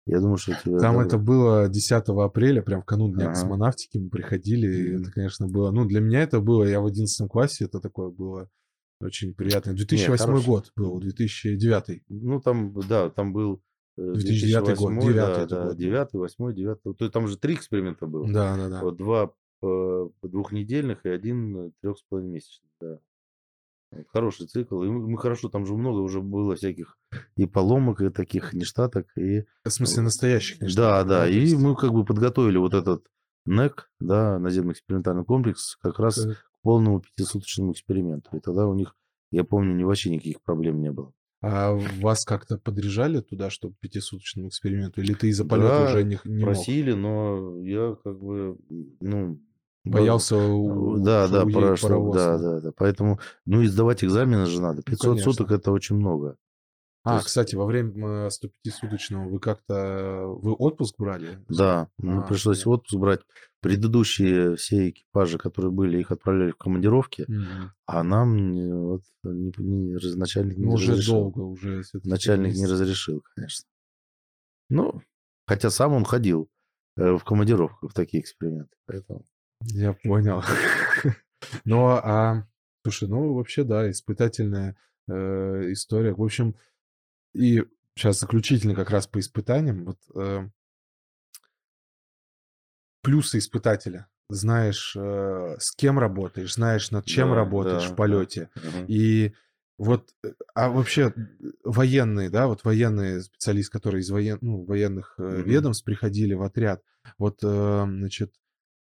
Speaker 2: Я думаю, что тебе...
Speaker 1: Там это было 10 апреля, прям в канун Дня
Speaker 2: Ага.
Speaker 1: космонавтики мы приходили, и это, конечно, было... Ну, для меня это было, я в 11 классе, это такое было очень приятно. 2008
Speaker 2: хороший.
Speaker 1: год был, 2009.
Speaker 2: Ну, там, да, там был... э,
Speaker 1: 2009 год,
Speaker 2: 2008,
Speaker 1: девятый
Speaker 2: да,
Speaker 1: это
Speaker 2: да,
Speaker 1: год был.
Speaker 2: 9, 8, 9. То есть там же три эксперимента было.
Speaker 1: Да, да, да.
Speaker 2: Вот два э, двухнедельных и один трех с половиной месячных, да. Хороший цикл. И мы, хорошо, там же много уже было всяких и поломок, и таких нештаток, и
Speaker 1: В смысле, настоящих, конечно.
Speaker 2: Да, да.
Speaker 1: то
Speaker 2: И мы как бы подготовили вот этот НЭК, да, наземный экспериментальный комплекс, как раз
Speaker 1: э,
Speaker 2: к полному пятисуточному эксперименту. И тогда у них, я помню, вообще никаких проблем не было.
Speaker 1: А вас как-то подряжали туда, чтобы пятисуточному эксперименту? Или ты из-за полета
Speaker 2: Да,
Speaker 1: уже не, не мог?
Speaker 2: Просили, но я как бы, ну...
Speaker 1: Боялся
Speaker 2: Да, да,
Speaker 1: паровоз,
Speaker 2: да,
Speaker 1: да?
Speaker 2: да. Поэтому, ну и сдавать экзамены же надо. 500
Speaker 1: конечно.
Speaker 2: суток это очень много.
Speaker 1: А,
Speaker 2: есть-
Speaker 1: кстати, во время 105-суточного вы как-то... Вы отпуск брали?
Speaker 2: Да, ну,
Speaker 1: А,
Speaker 2: пришлось
Speaker 1: понятно.
Speaker 2: отпуск брать. Предыдущие все экипажи, которые были, их отправляли в командировки,
Speaker 1: Мгм.
Speaker 2: а нам вот, не- не- начальник не
Speaker 1: Ну, уже
Speaker 2: разрешил.
Speaker 1: долго, уже...
Speaker 2: Начальник не разрешил, конечно. Ну, хотя сам он ходил э, в командировку в такие эксперименты. Поэтому...
Speaker 1: Я понял. Ну, а... Слушай, ну, вообще, да, испытательная э, история. В общем, и сейчас заключительно как раз по испытаниям. Вот э, плюсы испытателя. Знаешь, э, с кем работаешь, знаешь, над чем
Speaker 2: Да,
Speaker 1: работаешь
Speaker 2: да,
Speaker 1: в
Speaker 2: да.
Speaker 1: полете. И вот, а вообще военные, да, вот военные специалист, которые из воен, ну, военных
Speaker 2: Мгм.
Speaker 1: ведомств приходили в отряд, вот, значит,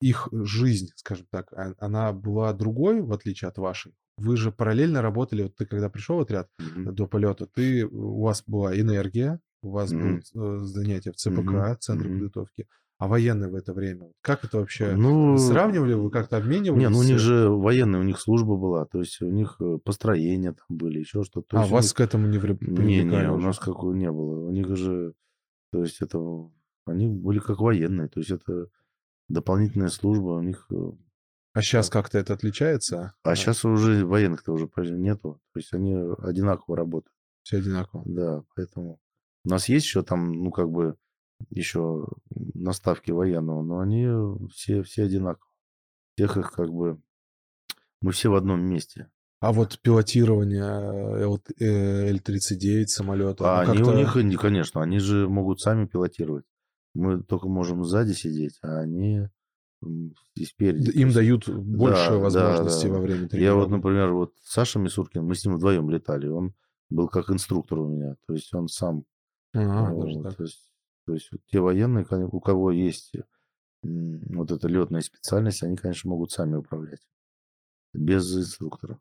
Speaker 1: их жизнь, скажем так, а- она была другой, в отличие от вашей. Вы же параллельно работали, вот ты когда пришел в отряд
Speaker 2: Мгм.
Speaker 1: до полета, ты, у вас была энергия, у вас
Speaker 2: Мгм.
Speaker 1: было э, занятие в ЦПК,
Speaker 2: Мгм.
Speaker 1: Центре
Speaker 2: Мгм.
Speaker 1: подготовки, а военные в это время, как это вообще?
Speaker 2: Ну,
Speaker 1: Сравнивали вы, как-то обменивались?
Speaker 2: Не, ну у
Speaker 1: э?
Speaker 2: них же военные, у них служба была, то есть у них э, построения там были, еще что-то. То
Speaker 1: А, вас
Speaker 2: них-
Speaker 1: к этому не вре-
Speaker 2: Не,
Speaker 1: привлекали
Speaker 2: не, у нас какого не было. У них же, то есть это, они были как военные, то есть это дополнительная служба у них. э,
Speaker 1: А сейчас как-то это отличается?
Speaker 2: А сейчас уже военных-то уже нету, то есть они одинаково работают.
Speaker 1: Все одинаково.
Speaker 2: Да, поэтому у нас есть еще там, ну как бы еще наставки военного, но они все все одинаково. Всех их как бы мы все в одном месте.
Speaker 1: А вот пилотирование э, Л- э, Л-39 самолета,
Speaker 2: А
Speaker 1: ну,
Speaker 2: они у них, конечно, они же могут сами пилотировать. Мы только можем сзади сидеть, а они и спереди.
Speaker 1: им дают больше
Speaker 2: да,
Speaker 1: возможностей
Speaker 2: да.
Speaker 1: во время
Speaker 2: Я вот, например, вот Саша Мисуркин, мы с ним вдвоем летали, он был как инструктор у меня, то есть он сам.
Speaker 1: Ага,
Speaker 2: вот,
Speaker 1: даже так.
Speaker 2: то есть, то есть вот те военные, у кого есть вот эта летная специальность, они, конечно, могут сами управлять без инструктора.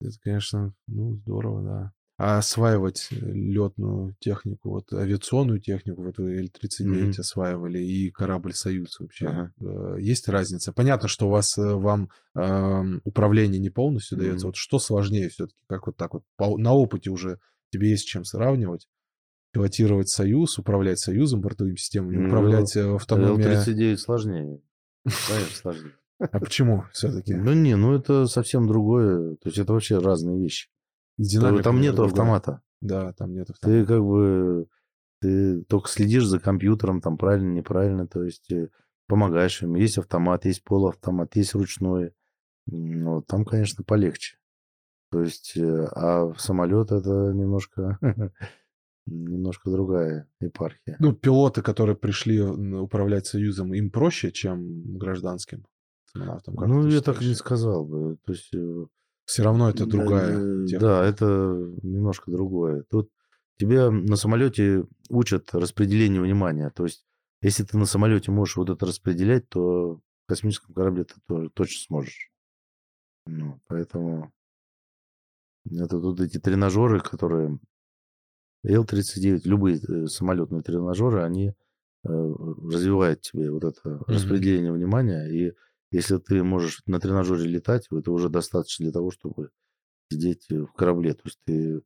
Speaker 1: Это, конечно, ну, здорово, да. А осваивать летную технику, вот авиационную технику, вот вы Л-39
Speaker 2: Мгм.
Speaker 1: осваивали, и корабль «Союз» вообще, э, есть разница? Понятно, что у вас, э, вам эм, управление не полностью дается.
Speaker 2: Мгм.
Speaker 1: Вот что сложнее все-таки? Как вот так вот? По- на опыте уже тебе есть чем сравнивать? Пилотировать «Союз», управлять «Союзом», бортовыми системами,
Speaker 2: Ну,
Speaker 1: управлять э, автономией.
Speaker 2: Л-39 сложнее. Конечно, сложнее.
Speaker 1: А почему все-таки?
Speaker 2: Ну не, ну это совсем другое. То есть это вообще разные вещи.
Speaker 1: Динамика
Speaker 2: там
Speaker 1: другая.
Speaker 2: автомата.
Speaker 1: Да, там нет автомата.
Speaker 2: Ты как бы ты только следишь за компьютером, там правильно, неправильно, то есть э, помогаешь им. Есть автомат, есть полуавтомат, есть ручной. М, Вот, там, конечно, полегче. То есть, э, а самолет это немножко немножко другая епархия.
Speaker 1: Ну, пилоты, которые пришли управлять Союзом, им проще, чем гражданским
Speaker 2: ну, я так не сказал бы. То есть...
Speaker 1: Все равно это другая
Speaker 2: техника. Да, это немножко другое. Тут тебя на самолете учат распределению внимания. То есть, если ты на самолете можешь вот это распределять, то в космическом корабле ты тоже точно сможешь. Ну, поэтому это тут эти тренажеры, которые Л-39, любые э, самолетные тренажеры, они э, развивают тебе вот это mm-hmm. распределение внимания. И если ты можешь на тренажере летать, это уже достаточно для того, чтобы сидеть в корабле. То есть ты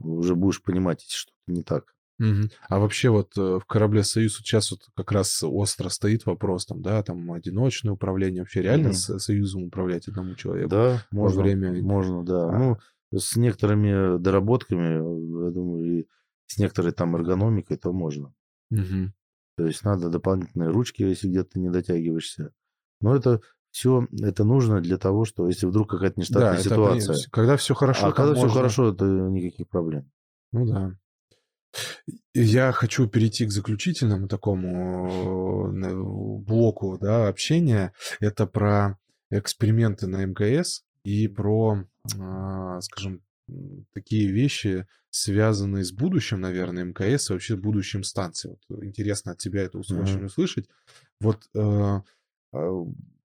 Speaker 2: уже будешь понимать, если что-то не так.
Speaker 1: Угу. А вообще вот э, в корабле «Союз» сейчас вот как раз остро стоит вопрос, там, да, там одиночное управление. Вообще реально угу. с «Союзом» управлять одному человеку?
Speaker 2: Да, можно, время... можно, да. А. Ну, с некоторыми доработками, я думаю, и с некоторой там эргономикой, то можно.
Speaker 1: Угу.
Speaker 2: То есть надо дополнительные ручки, если где-то не дотягиваешься. Но это все это нужно для того, что если вдруг какая-то нештатная да, ситуация. Это,
Speaker 1: когда все хорошо.
Speaker 2: А когда можно... все хорошо, это никаких проблем.
Speaker 1: Ну да. Я хочу перейти к заключительному такому э, блоку да, общения. Это про эксперименты на МКС и про, а, скажем, такие вещи, связанные с будущим, наверное, МКС и вообще будущим станции. Вот интересно от тебя это mm-hmm. очень услышать. Вот э,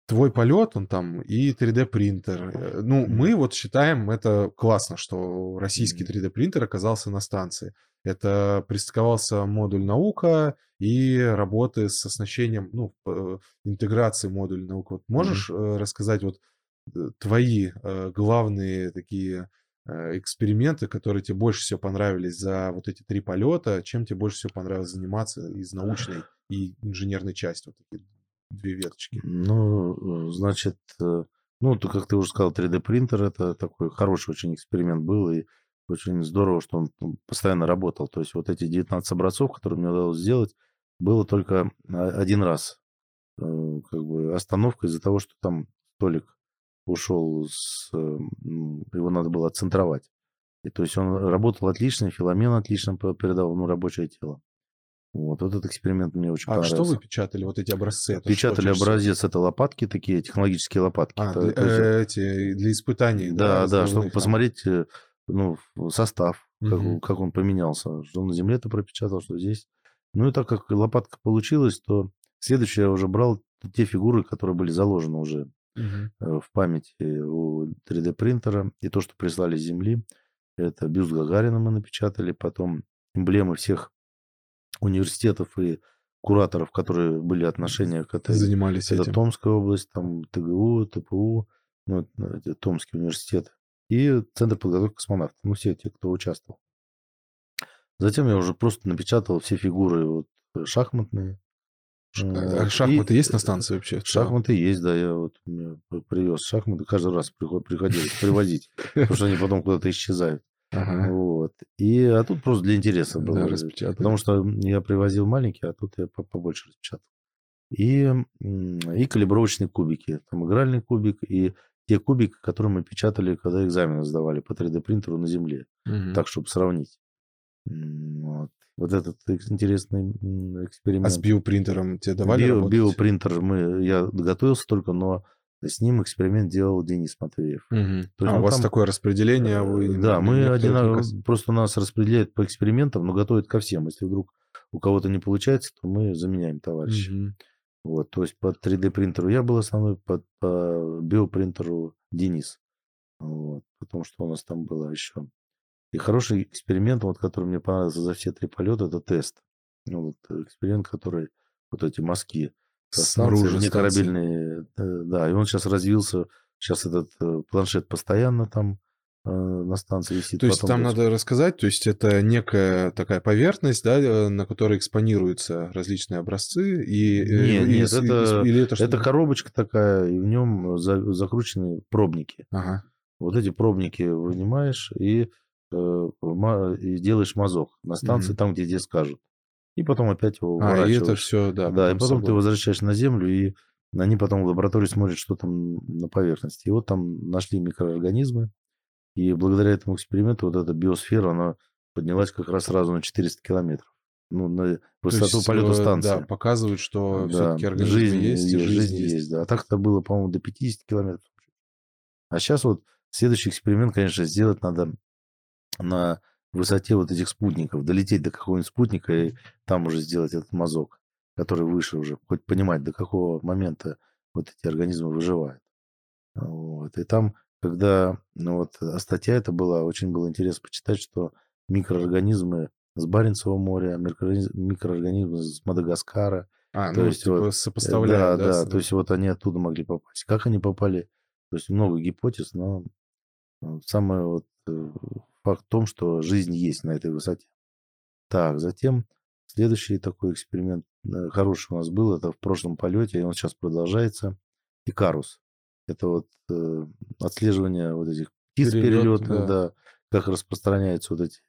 Speaker 1: твой полет, он там и 3D принтер. Э, ну, мы вот считаем это классно, что российский 3D принтер оказался на станции. Это пристыковался модуль наука и работы с оснащением, ну, интеграции модуля наука. Вот можешь mm-hmm. рассказать вот твои главные такие Э, эксперименты, которые тебе больше всего понравились за вот эти три полета, чем тебе больше всего понравилось заниматься из научной и инженерной части, вот такие две веточки?
Speaker 2: Ну, э, значит, э, ну, то, как ты уже сказал, 3D-принтер, это такой хороший очень эксперимент был, и очень здорово, что он ну, постоянно работал. То есть вот эти 19 образцов, которые мне удалось сделать, было только один раз как бы остановка из-за того, что там столик ушел с... Его надо было центровать. И то есть он работал отлично, Филомен отлично передал ну, рабочее тело. Вот, этот эксперимент мне очень
Speaker 1: а
Speaker 2: понравился.
Speaker 1: А что вы печатали, вот эти образцы?
Speaker 2: Это печатали образец, это лопатки такие, технологические лопатки. А,
Speaker 1: это, для, есть, э, эти, для испытаний.
Speaker 2: Да, да, да чтобы там. посмотреть э, ну, состав, угу. как, как он поменялся. Что на земле-то пропечатал, что здесь. Ну и так как лопатка получилась, то следующее я уже брал те фигуры, которые были заложены уже
Speaker 1: угу.
Speaker 2: в памяти у 3D принтера. И то, что прислали с Земли, это бюст Гагарина мы напечатали, потом эмблемы всех университетов и кураторов, которые были отношения к этой.
Speaker 1: Занимались
Speaker 2: это
Speaker 1: этим.
Speaker 2: Томская область, там ТГУ, ТПУ, ну, это Томский университет. И Центр подготовки космонавтов. Ну, все те, кто участвовал. Затем я уже просто напечатал все фигуры вот, э, шахматные,
Speaker 1: а шахматы и... есть на станции вообще?
Speaker 2: Шахматы есть, да. Я вот привез шахматы, каждый раз приход, приходилось привозить, потому что они потом куда-то исчезают.
Speaker 1: Ага.
Speaker 2: Вот. И, а тут просто для интереса было. Да, потому что я привозил маленькие, а тут я побольше распечатал. И, и калибровочные кубики. Там игральный кубик и те кубики, которые мы печатали, когда экзамены сдавали по 3D принтеру на земле.
Speaker 1: Угу.
Speaker 2: Так, чтобы сравнить. Вот вот этот интересный эксперимент.
Speaker 1: А с биопринтером тебе давали
Speaker 2: Био, Биопринтер мы, я готовился только, но с ним эксперимент делал Денис Матвеев.
Speaker 1: Угу. а у вас там, такое распределение? А вы
Speaker 2: да, мы один, просто нас распределяют по экспериментам, но готовят ко всем. Если вдруг у кого-то не получается, то мы заменяем товарища.
Speaker 1: Угу.
Speaker 2: Вот, то есть по 3D принтеру я был основной, по, по биопринтеру Денис. Вот, потому что у нас там было еще и хороший эксперимент, вот, который мне понравился за все три полета, это тест. Ну, вот, эксперимент, который вот эти мазки
Speaker 1: станции,
Speaker 2: некорабельные, э, да, и он сейчас развился, сейчас этот э, планшет постоянно там на станции висит.
Speaker 1: То есть там надо рассказать, то есть это некая такая поверхность, да, на которой экспонируются различные образцы и
Speaker 2: нет, и, нет, и, это, или это, это коробочка такая, и в нем за, закручены пробники.
Speaker 1: Ага.
Speaker 2: Вот эти пробники вынимаешь и Э, и делаешь мазок на станции, mm-hmm. там, где тебе скажут. И потом опять его
Speaker 1: А, и это все, да.
Speaker 2: Да, и потом собой. ты возвращаешь на Землю, и они потом в лаборатории смотрят, что там на поверхности. И вот там нашли микроорганизмы, и благодаря этому эксперименту вот эта биосфера, она поднялась как раз сразу на 400 километров. Ну, на высоту есть, полета станции.
Speaker 1: Да, показывают, что да, все-таки организм жизнь, есть, и жизнь, жизнь есть. есть.
Speaker 2: Да. А так это было, по-моему, до 50 километров. А сейчас вот следующий эксперимент, конечно, сделать надо на высоте вот этих спутников, долететь до какого-нибудь спутника и там уже сделать этот мазок, который выше уже, хоть понимать, до какого момента вот эти организмы выживают. Вот. И там, когда, ну вот, а статья это была, очень было интересно почитать, что микроорганизмы с Баренцева моря, микроорганизмы с Мадагаскара.
Speaker 1: А, то ну, есть типа вот, сопоставляют,
Speaker 2: да, да, да, то есть вот они оттуда могли попасть. Как они попали? То есть много гипотез, но э, самое вот э, факт в том, что жизнь есть на этой высоте. Так, затем следующий такой эксперимент э, хороший у нас был, это в прошлом полете, и он сейчас продолжается. Икарус. Это вот э, отслеживание вот этих птиц Перелет, перелетных, да. да, как распространяются вот эти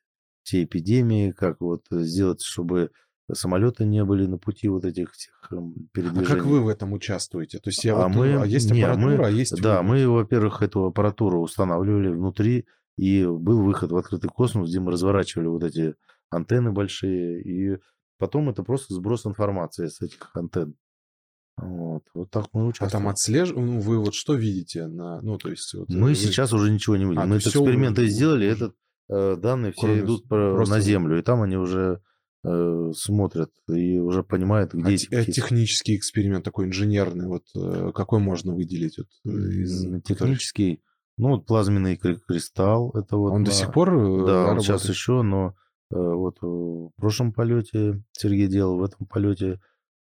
Speaker 2: все эпидемии, как вот сделать, чтобы самолеты не были на пути вот этих всех передвижений.
Speaker 1: А как вы в этом участвуете? То есть я а вот, мы, а есть не, аппаратура,
Speaker 2: мы,
Speaker 1: а есть...
Speaker 2: Да, вы... мы, во-первых, эту аппаратуру устанавливали внутри, и был выход в открытый космос, где мы разворачивали вот эти антенны большие, и потом это просто сброс информации с этих антенн. Вот, вот так мы участвуем.
Speaker 1: А там отслеживаем, ну, вы вот что видите? На, ну, то есть, вот,
Speaker 2: мы вы... сейчас уже ничего не видим. А, мы этот эксперименты уже... сделали, уже... этот э, данные все Кроме идут просто... на Землю, и там они уже э, смотрят и уже понимают, где а эти
Speaker 1: птицы. Технический эксперимент такой инженерный, вот э, какой можно выделить? Вот,
Speaker 2: из... Технический, ну вот плазменный кристалл, это вот.
Speaker 1: Он на... до сих пор
Speaker 2: э, Да, он сейчас еще, но э, вот в прошлом полете Сергей делал, в этом полете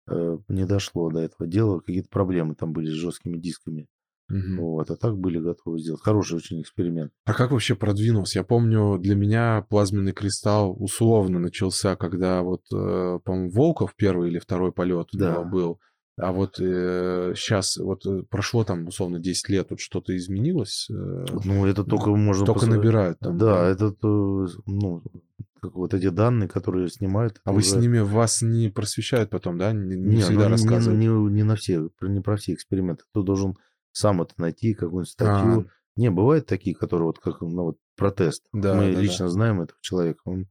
Speaker 2: Э, не дошло до этого дела, какие-то проблемы там были с жесткими дисками. Угу. Вот, а так были готовы сделать. Хороший очень эксперимент.
Speaker 1: А как вообще продвинулся? Я помню, для меня плазменный кристалл условно начался, когда вот, э, по-моему, Волков первый или второй полет да. был. А вот э, сейчас, вот э, прошло там, условно, 10 лет, вот что-то изменилось? Э,
Speaker 2: ну, это только можно...
Speaker 1: Только посмотреть. набирают там.
Speaker 2: Да, да, это, ну, как вот эти данные, которые снимают.
Speaker 1: А вы уже... с ними, вас не просвещают потом, да? Не, не, не всегда ну, рассказывают?
Speaker 2: Не, не, не на все, не про все эксперименты. Ты должен сам это найти, какую-нибудь статью. А. Не, бывают такие, которые вот как ну, вот протест. Да, Мы да, лично да. знаем этого человека, он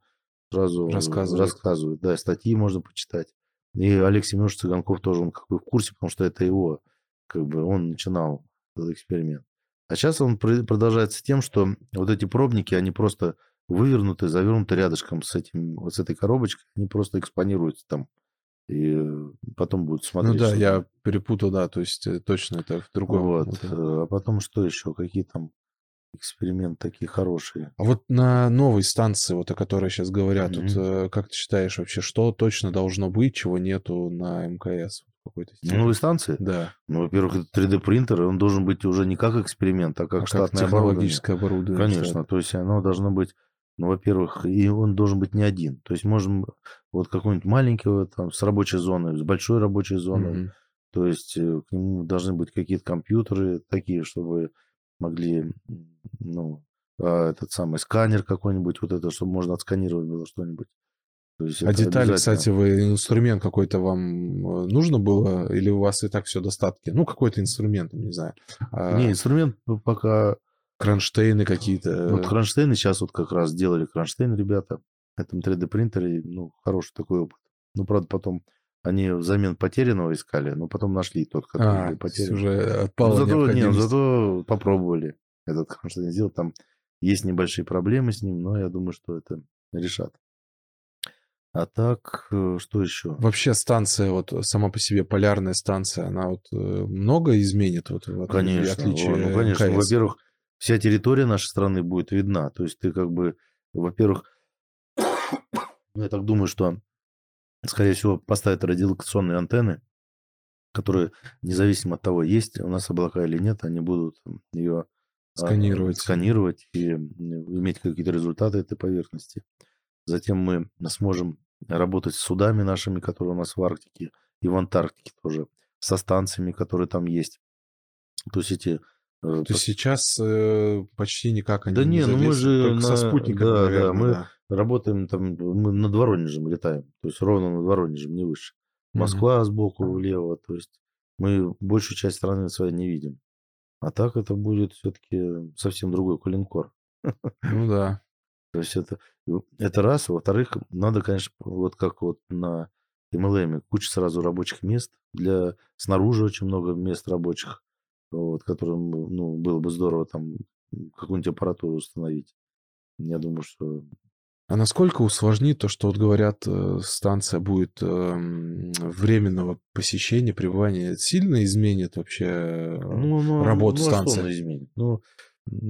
Speaker 2: сразу рассказывает. рассказывает. Да, статьи можно почитать. И Олег Семенович Цыганков тоже, он как бы в курсе, потому что это его, как бы он начинал этот эксперимент. А сейчас он продолжается тем, что вот эти пробники, они просто вывернуты, завернуты рядышком с, этим, вот с этой коробочкой, они просто экспонируются там. И потом будут ну смотреть.
Speaker 1: Ну да, я перепутал, да, то есть э, точно это в другом.
Speaker 2: Вот. вот. Э, а потом что еще? Какие там эксперименты такие хорошие.
Speaker 1: А вот на новой станции, вот о которой сейчас говорят, mm-hmm. вот, э, как ты считаешь вообще, что точно должно быть, чего нету на МКС?
Speaker 2: какой-то степени. Новой станции?
Speaker 1: Да.
Speaker 2: Ну, во-первых, это 3D-принтер, он должен быть уже не как эксперимент, а как а штатное
Speaker 1: как технологическое оборудование.
Speaker 2: оборудование. Конечно, то есть оно должно быть ну, во-первых, и он должен быть не один. То есть можем вот какой-нибудь маленький там с рабочей зоной, с большой рабочей зоной. Mm-hmm. То есть э, к нему должны быть какие-то компьютеры такие, чтобы могли, ну, а, этот самый сканер какой-нибудь, вот это, чтобы можно отсканировать было что-нибудь.
Speaker 1: То есть а детали, кстати, вы инструмент какой-то вам э, нужно было, или у вас и так все достатки? Ну, какой-то инструмент, не знаю.
Speaker 2: А... Не, инструмент пока
Speaker 1: Кронштейны какие-то.
Speaker 2: Вот кронштейны сейчас вот как раз делали кронштейн ребята. Этом 3D принтере, ну, хороший такой опыт. Ну, правда, потом они взамен потерянного искали, но потом нашли тот, который
Speaker 1: а, потерян. уже отпало
Speaker 2: ну, зато, нет, зато попробовали этот кронштейн сделать. Там есть небольшие проблемы с ним, но я думаю, что это решат. А так, э, что еще?
Speaker 1: Вообще станция, вот сама по себе полярная станция, она вот э, много изменит вот в
Speaker 2: конечно, отличие ну, конечно. Во-первых, вся территория нашей страны будет видна. То есть ты как бы, во-первых, я так думаю, что, скорее всего, поставят радиолокационные антенны, которые, независимо от того, есть у нас облака или нет, они будут ее
Speaker 1: сканировать,
Speaker 2: сканировать и иметь какие-то результаты этой поверхности. Затем мы сможем работать с судами нашими, которые у нас в Арктике и в Антарктике тоже, со станциями, которые там есть. То есть эти
Speaker 1: Э, То есть сейчас э, почти никак
Speaker 2: они да не, ну мы же на... со спутником, да, наверное, да, мы да. работаем там, мы над Воронежем летаем, то есть ровно над Воронежем, не выше. Москва mm-hmm. сбоку влево, то есть мы большую часть страны своей не видим. А так это будет все-таки совсем другой калинкор.
Speaker 1: Ну да.
Speaker 2: То есть это... это раз. Во-вторых, надо, конечно, вот как вот на MLM, куча сразу рабочих мест. Для снаружи очень много мест рабочих, вот, которым ну, было бы здорово там какую-нибудь аппаратуру установить. Я думаю, что
Speaker 1: а насколько усложнит то, что вот говорят, э, станция будет эм, временного посещения, пребывания, сильно изменит вообще э, ну, ну, работу ну, станции? А что
Speaker 2: изменит? Ну,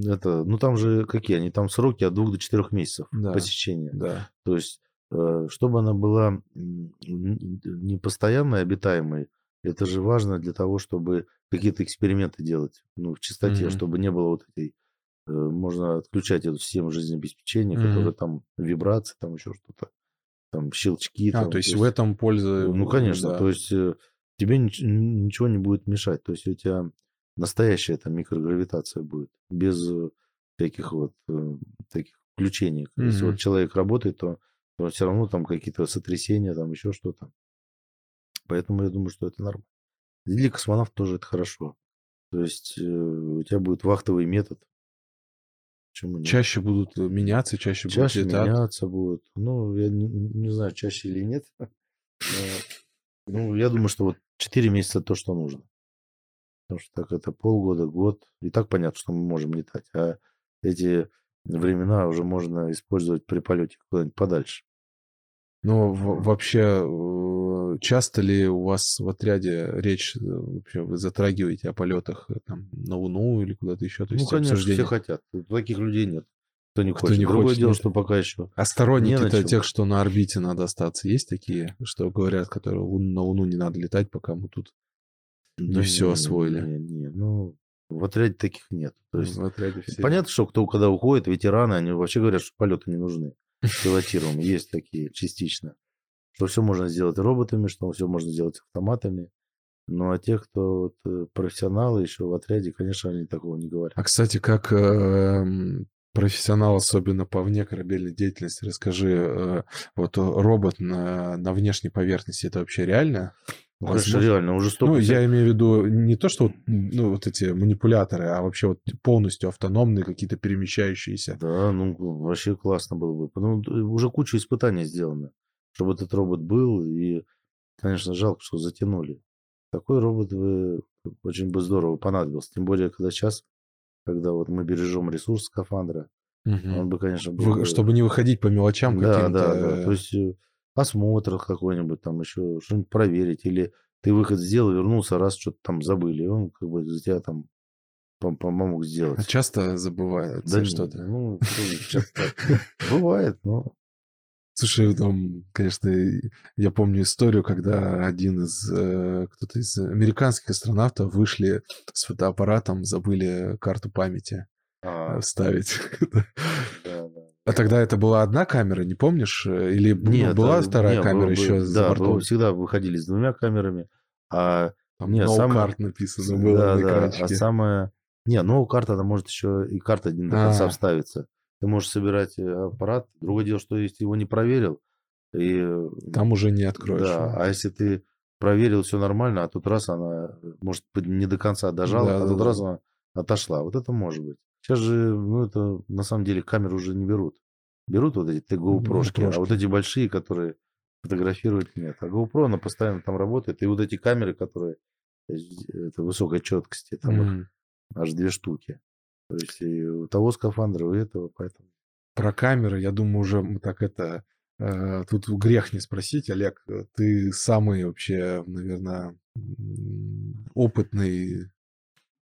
Speaker 2: это, ну там же какие они? Там сроки от двух до четырех месяцев да, посещения.
Speaker 1: Да.
Speaker 2: То есть, э, чтобы она была не постоянной, обитаемой, это же важно для того, чтобы какие-то эксперименты делать, ну, в чистоте, mm-hmm. чтобы не было вот этой можно отключать эту систему жизнеобеспечения, mm-hmm. которая там вибрации, там еще что-то, там щелчки.
Speaker 1: А,
Speaker 2: там,
Speaker 1: то есть, то есть в этом польза...
Speaker 2: Ну, конечно, да. то есть э, тебе ничего не будет мешать, то есть у тебя настоящая там микрогравитация будет, без всяких вот таких включений. Mm-hmm. Если вот человек работает, то, то все равно там какие-то сотрясения, там еще что-то. Поэтому я думаю, что это нормально. Для космонавтов тоже это хорошо. То есть э, у тебя будет вахтовый метод,
Speaker 1: Почему нет? Чаще будут э, меняться, чаще,
Speaker 2: чаще будут летать. меняться будут. Ну, я не, не знаю, чаще или нет. Но, ну, я думаю, что вот 4 месяца то, что нужно. Потому что так это полгода, год. И так понятно, что мы можем летать. А эти времена уже можно использовать при полете куда-нибудь подальше.
Speaker 1: Ну, вообще, э, часто ли у вас в отряде речь, э, вообще вы затрагиваете о полетах э, там, на Луну или куда-то еще?
Speaker 2: То ну, есть конечно, обсуждение... все хотят. Таких людей нет. Кто не Кто хочет. Не Другое хочет, дело, нет. что пока еще.
Speaker 1: А сторонники тех, что на орбите надо остаться, есть такие, что говорят, которые на Луну не надо летать, пока мы тут не, не все освоили?
Speaker 2: Не, не, ну, в отряде таких нет. То есть, в отряде все... Понятно, что кто когда уходит, ветераны, они вообще говорят, что полеты не нужны пилотируем. Есть такие частично. Что все можно сделать роботами, что все можно сделать автоматами. Ну, а те, кто вот, э, профессионалы еще в отряде, конечно, они такого не говорят.
Speaker 1: А, кстати, как э, профессионал, особенно по вне корабельной деятельности, расскажи, э, вот робот на, на внешней поверхности, это вообще реально?
Speaker 2: Конечно, реально, уже
Speaker 1: столько... Ну, я имею в виду не то, что ну, вот эти манипуляторы, а вообще вот полностью автономные какие-то перемещающиеся.
Speaker 2: Да, ну, вообще классно было бы. Ну, уже куча испытаний сделано, чтобы этот робот был, и, конечно, жалко, что затянули. Такой робот бы очень бы здорово понадобился. Тем более, когда сейчас, когда вот мы бережем ресурс скафандра, угу. он бы, конечно...
Speaker 1: Был... Чтобы не выходить по мелочам
Speaker 2: да, каким-то. Да, да, То есть э, осмотр какой-нибудь там еще, что-нибудь проверить, или ты выход сделал, вернулся, раз что-то там забыли, и он как бы за тебя там помог сделать. А
Speaker 1: часто забывают да что-то?
Speaker 2: Ну, часто бывает, но...
Speaker 1: Слушай, там, конечно, я помню историю, когда один из, э, кто-то из американских астронавтов вышли с фотоаппаратом, забыли карту памяти а, вставить. Да, да. А тогда это была одна камера, не помнишь? Или ну, нет, была да, вторая нет, камера был, еще
Speaker 2: был, за да, бортом? всегда выходили с двумя камерами. А
Speaker 1: Там нет, no сам... карт написано было
Speaker 2: да, на экранчике. Да, а самое... Не, no карта, она может еще и карта не до конца а. вставиться. Ты можешь собирать э, аппарат. Другое дело, что если его не проверил, и... Э,
Speaker 1: Там уже не откроешь.
Speaker 2: Да, а если ты проверил все нормально, а тут раз она, может не до конца дожала, да, а да, тут да. раз она отошла. Вот это может быть. Сейчас же, ну, это на самом деле камеры уже не берут. Берут вот эти GoPro, а вот эти большие, которые фотографировать нет. А GoPro, она постоянно там работает. И вот эти камеры, которые это высокой четкости, там mm. их аж две штуки. То есть и у того скафандра, у этого, поэтому.
Speaker 1: Про камеры, я думаю, уже мы так это... Э, тут грех не спросить, Олег, ты самый вообще, наверное, опытный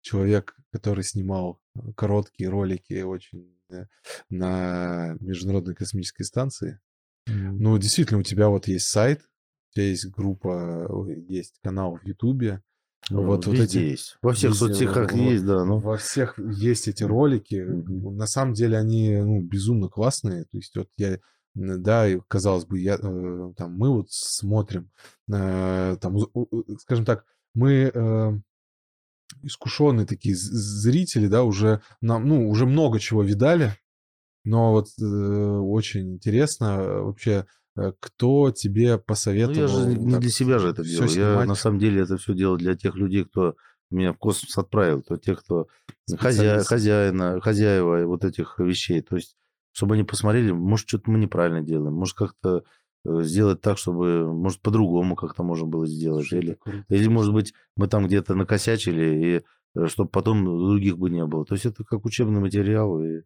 Speaker 1: человек, который снимал короткие ролики очень э, на Международной космической станции. Mm. Ну, действительно, у тебя вот есть сайт, у тебя есть группа, есть канал в Ютубе.
Speaker 2: Ну, вот, вот эти есть. Во всех везде, соцсетях вот, есть, да. Ну.
Speaker 1: Во всех есть эти ролики. Mm-hmm. На самом деле они ну, безумно классные. То есть вот я да, и казалось бы, я, э, там, мы вот смотрим, э, там, скажем так, мы искушенные такие зрители, да, уже нам, ну, уже много чего видали, но вот э, очень интересно вообще, э, кто тебе посоветовал. Ну,
Speaker 2: я же не для себя же это делаю. Я на самом деле это все делал для тех людей, кто меня в космос отправил, то тех, кто хозя... хозяина, хозяева вот этих вещей. То есть чтобы они посмотрели, может, что-то мы неправильно делаем, может, как-то э, сделать так, чтобы, может, по-другому как-то можно было сделать.
Speaker 1: Это
Speaker 2: Или, или, может быть, мы там где-то накосячили, и чтобы потом других бы не было. То есть это как учебный материал, и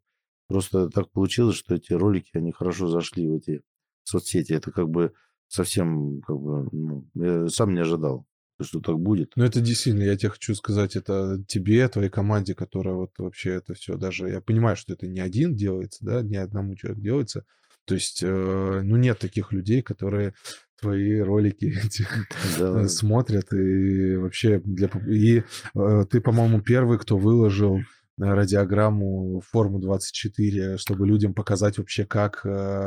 Speaker 2: просто так получилось, что эти ролики, они хорошо зашли в эти соцсети. Это как бы совсем, как бы, ну, я сам не ожидал, что так будет.
Speaker 1: Ну, это действительно, я тебе хочу сказать, это тебе, твоей команде, которая вот вообще это все даже... Я понимаю, что это не один делается, да, не одному человеку делается. То есть, э, ну, нет таких людей, которые твои ролики эти
Speaker 2: Да.
Speaker 1: э, смотрят и вообще для... И э, ты, по-моему, первый, кто выложил радиограмму форму 24, чтобы людям показать вообще, как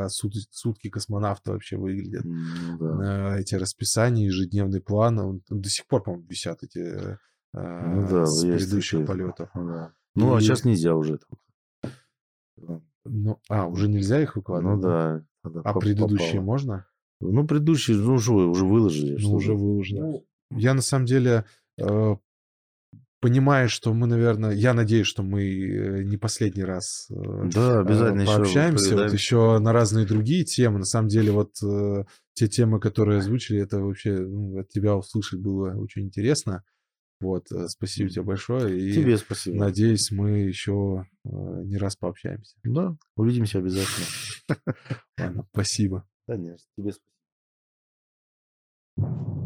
Speaker 1: сут- сутки космонавта вообще выглядят.
Speaker 2: Ну да.
Speaker 1: Эти расписания, ежедневный план, он- до сих пор, по-моему, висят эти
Speaker 2: Ну да,
Speaker 1: с предыдущих полетов.
Speaker 2: Да. Ну, а
Speaker 1: И-
Speaker 2: сейчас нельзя уже.
Speaker 1: Ну, а, уже нельзя их выкладывать?
Speaker 2: Ну да. тогда
Speaker 1: А предыдущие
Speaker 2: попало.
Speaker 1: можно?
Speaker 2: Ну, предыдущие, ну, вы, уже выложили.
Speaker 1: Ну,
Speaker 2: что
Speaker 1: уже
Speaker 2: вы.
Speaker 1: выложено.
Speaker 2: Ну,
Speaker 1: Я на самом деле э, понимаю, что мы, наверное, я надеюсь, что мы э, не последний раз э,
Speaker 2: Да,
Speaker 1: э,
Speaker 2: обязательно еще
Speaker 1: пообщаемся. Вот
Speaker 2: повидаемся.
Speaker 1: еще на разные другие темы. На самом деле, вот э, те темы, которые озвучили, это вообще ну, от тебя услышать было очень интересно. Вот, э, спасибо тебе большое. И
Speaker 2: Тебе спасибо.
Speaker 1: надеюсь, мы еще э, не раз пообщаемся.
Speaker 2: Да, увидимся обязательно.
Speaker 1: Ладно, спасибо.
Speaker 2: Конечно, тебе спасибо.